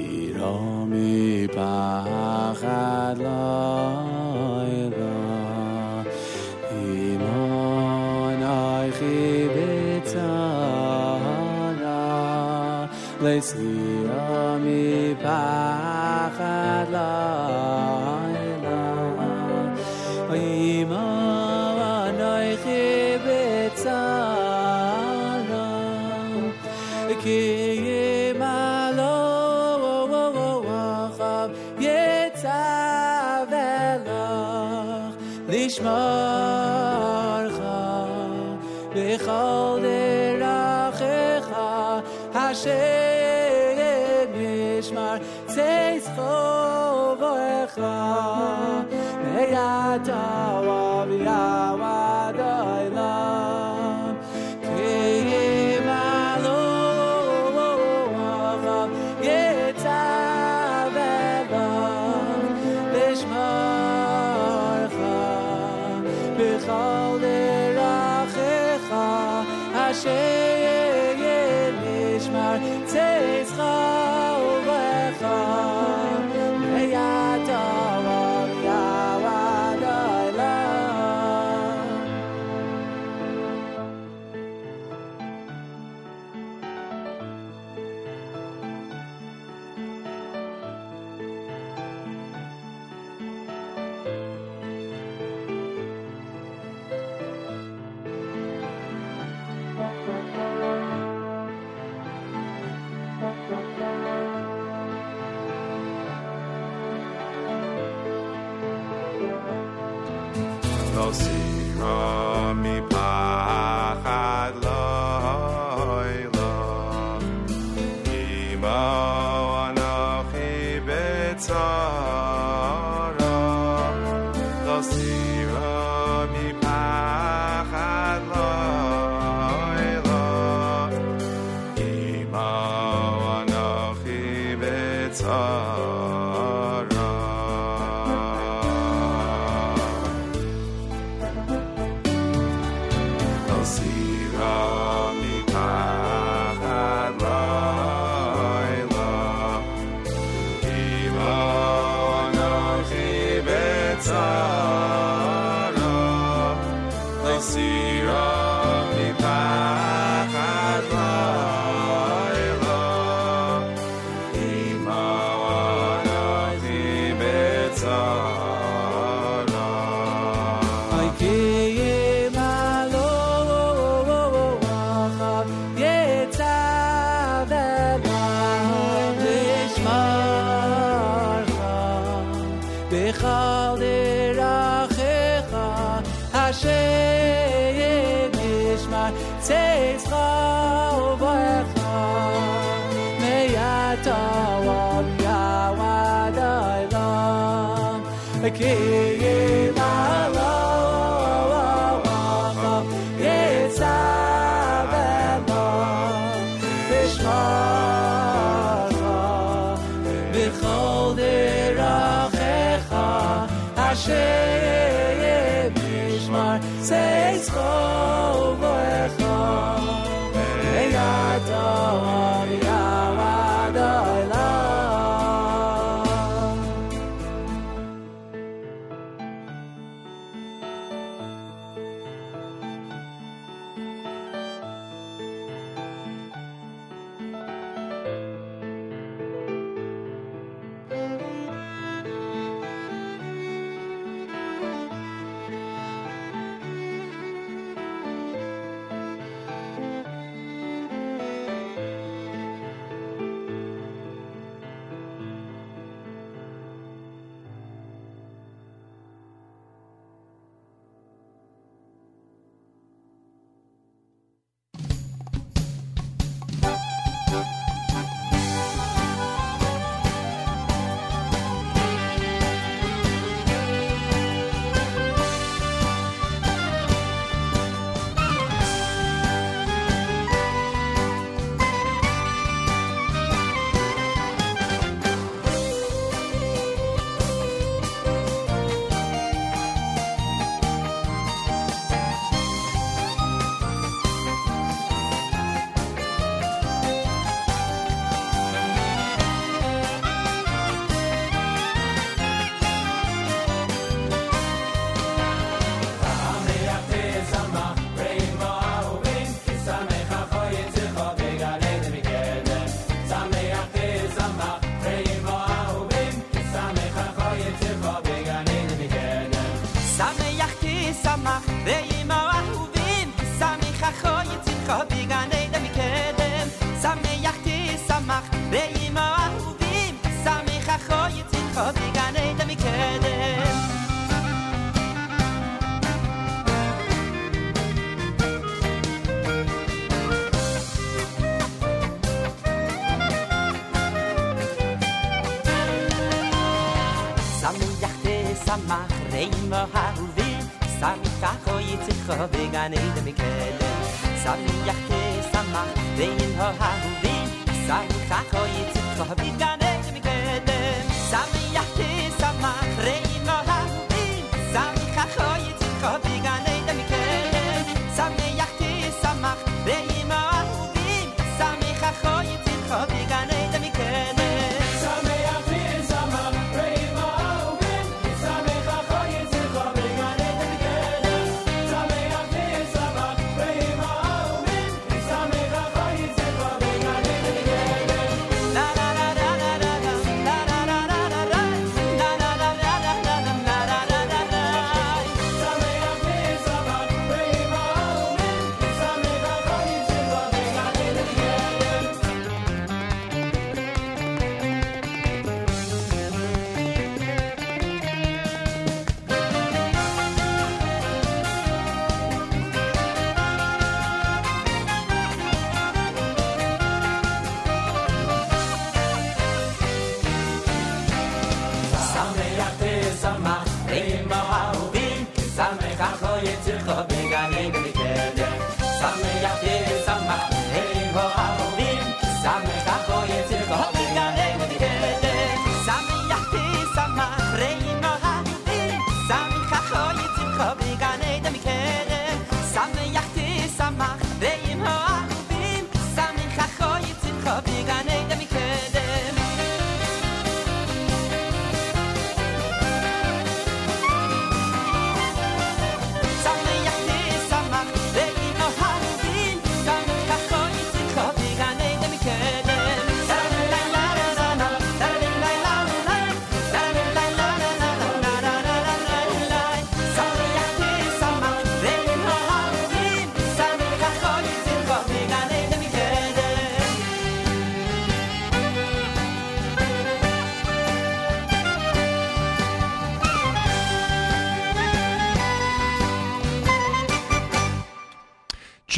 海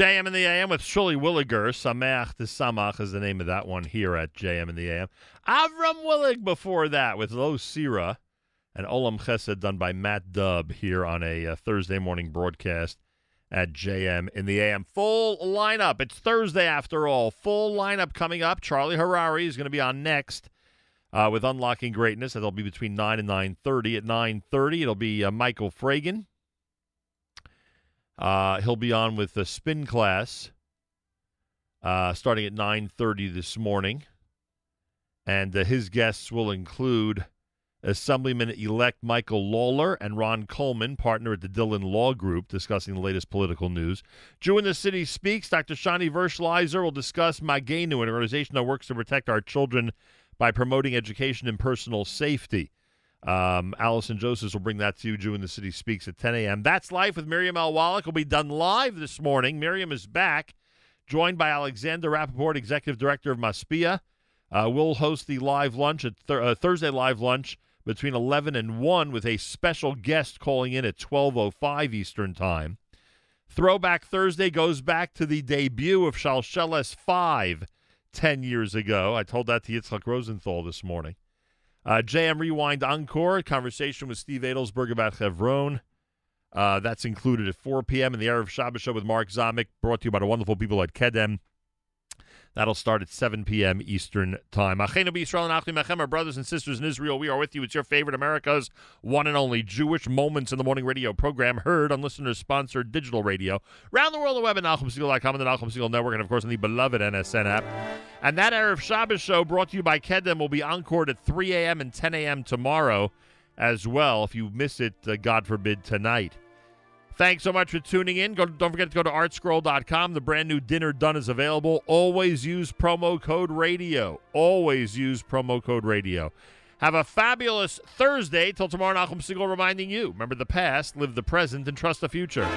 JM in the AM with Shuli Williger. Sameach to Samach is the name of that one here at JM in the AM. Avram Willig before that with Lo Sira and Olam Chesed done by Matt Dubb here on a uh, Thursday morning broadcast at JM in the AM. Full lineup. It's Thursday after all. Full lineup coming up. Charlie Harary is going to be on next uh, with Unlocking Greatness. That'll be between 9 and 9.30. At 9.30, it'll be uh, Michael Fragin. Uh, he'll be on with the spin class uh, starting at 9.30 this morning. And uh, his guests will include Assemblyman-elect Michael Lawler and Ron Coleman, partner at the Dhillon Law Group, discussing the latest political news. Jew in the City Speaks. Dr. Shani Verschleiser will discuss Magenu, an organization that works to protect our children by promoting education and personal safety. Um, Allison Josephs will bring that to you. Jew in the City Speaks at 10 a.m. That's Life with Miriam Al Wallach will be done live this morning. Miriam is back, joined by Alexander Rappaport, Executive Director of Masbia. Uh, we'll host the live lunch at th- uh, Thursday live lunch between 11 and 1 with a special guest calling in at 12.05 Eastern Time. Throwback Thursday goes back to the debut of Shalsheles 5 10 years ago. I told that to Yitzhak Rosenthal this morning. Uh, JM Rewind Encore, conversation with Steve Adelsberg about Chevron. Uh, that's included at 4 p.m. in the Erev Shabbos show with Mark Zamek, brought to you by the wonderful people at Kedem. That'll start at 7 p.m. Eastern Time. Brothers and sisters in Israel, we are with you. It's your favorite America's one and only Jewish Moments in the Morning radio program, heard on listeners-sponsored digital radio. Around the world, the web at NachumSegal.com and the Nachum Segal Network, and of course on the beloved NSN app. And that Erev Shabbos show, brought to you by Kedem, will be encored at 3 a.m. and 10 a.m. tomorrow as well. If you miss it, uh, God forbid, tonight. Thanks so much for tuning in. Go, don't forget to go to artscroll.com. The brand new dinner done is available. Always use promo code radio. Always use promo code radio. Have a fabulous Thursday. Till tomorrow, Nachum Segal reminding you remember the past, live the present, and trust the future.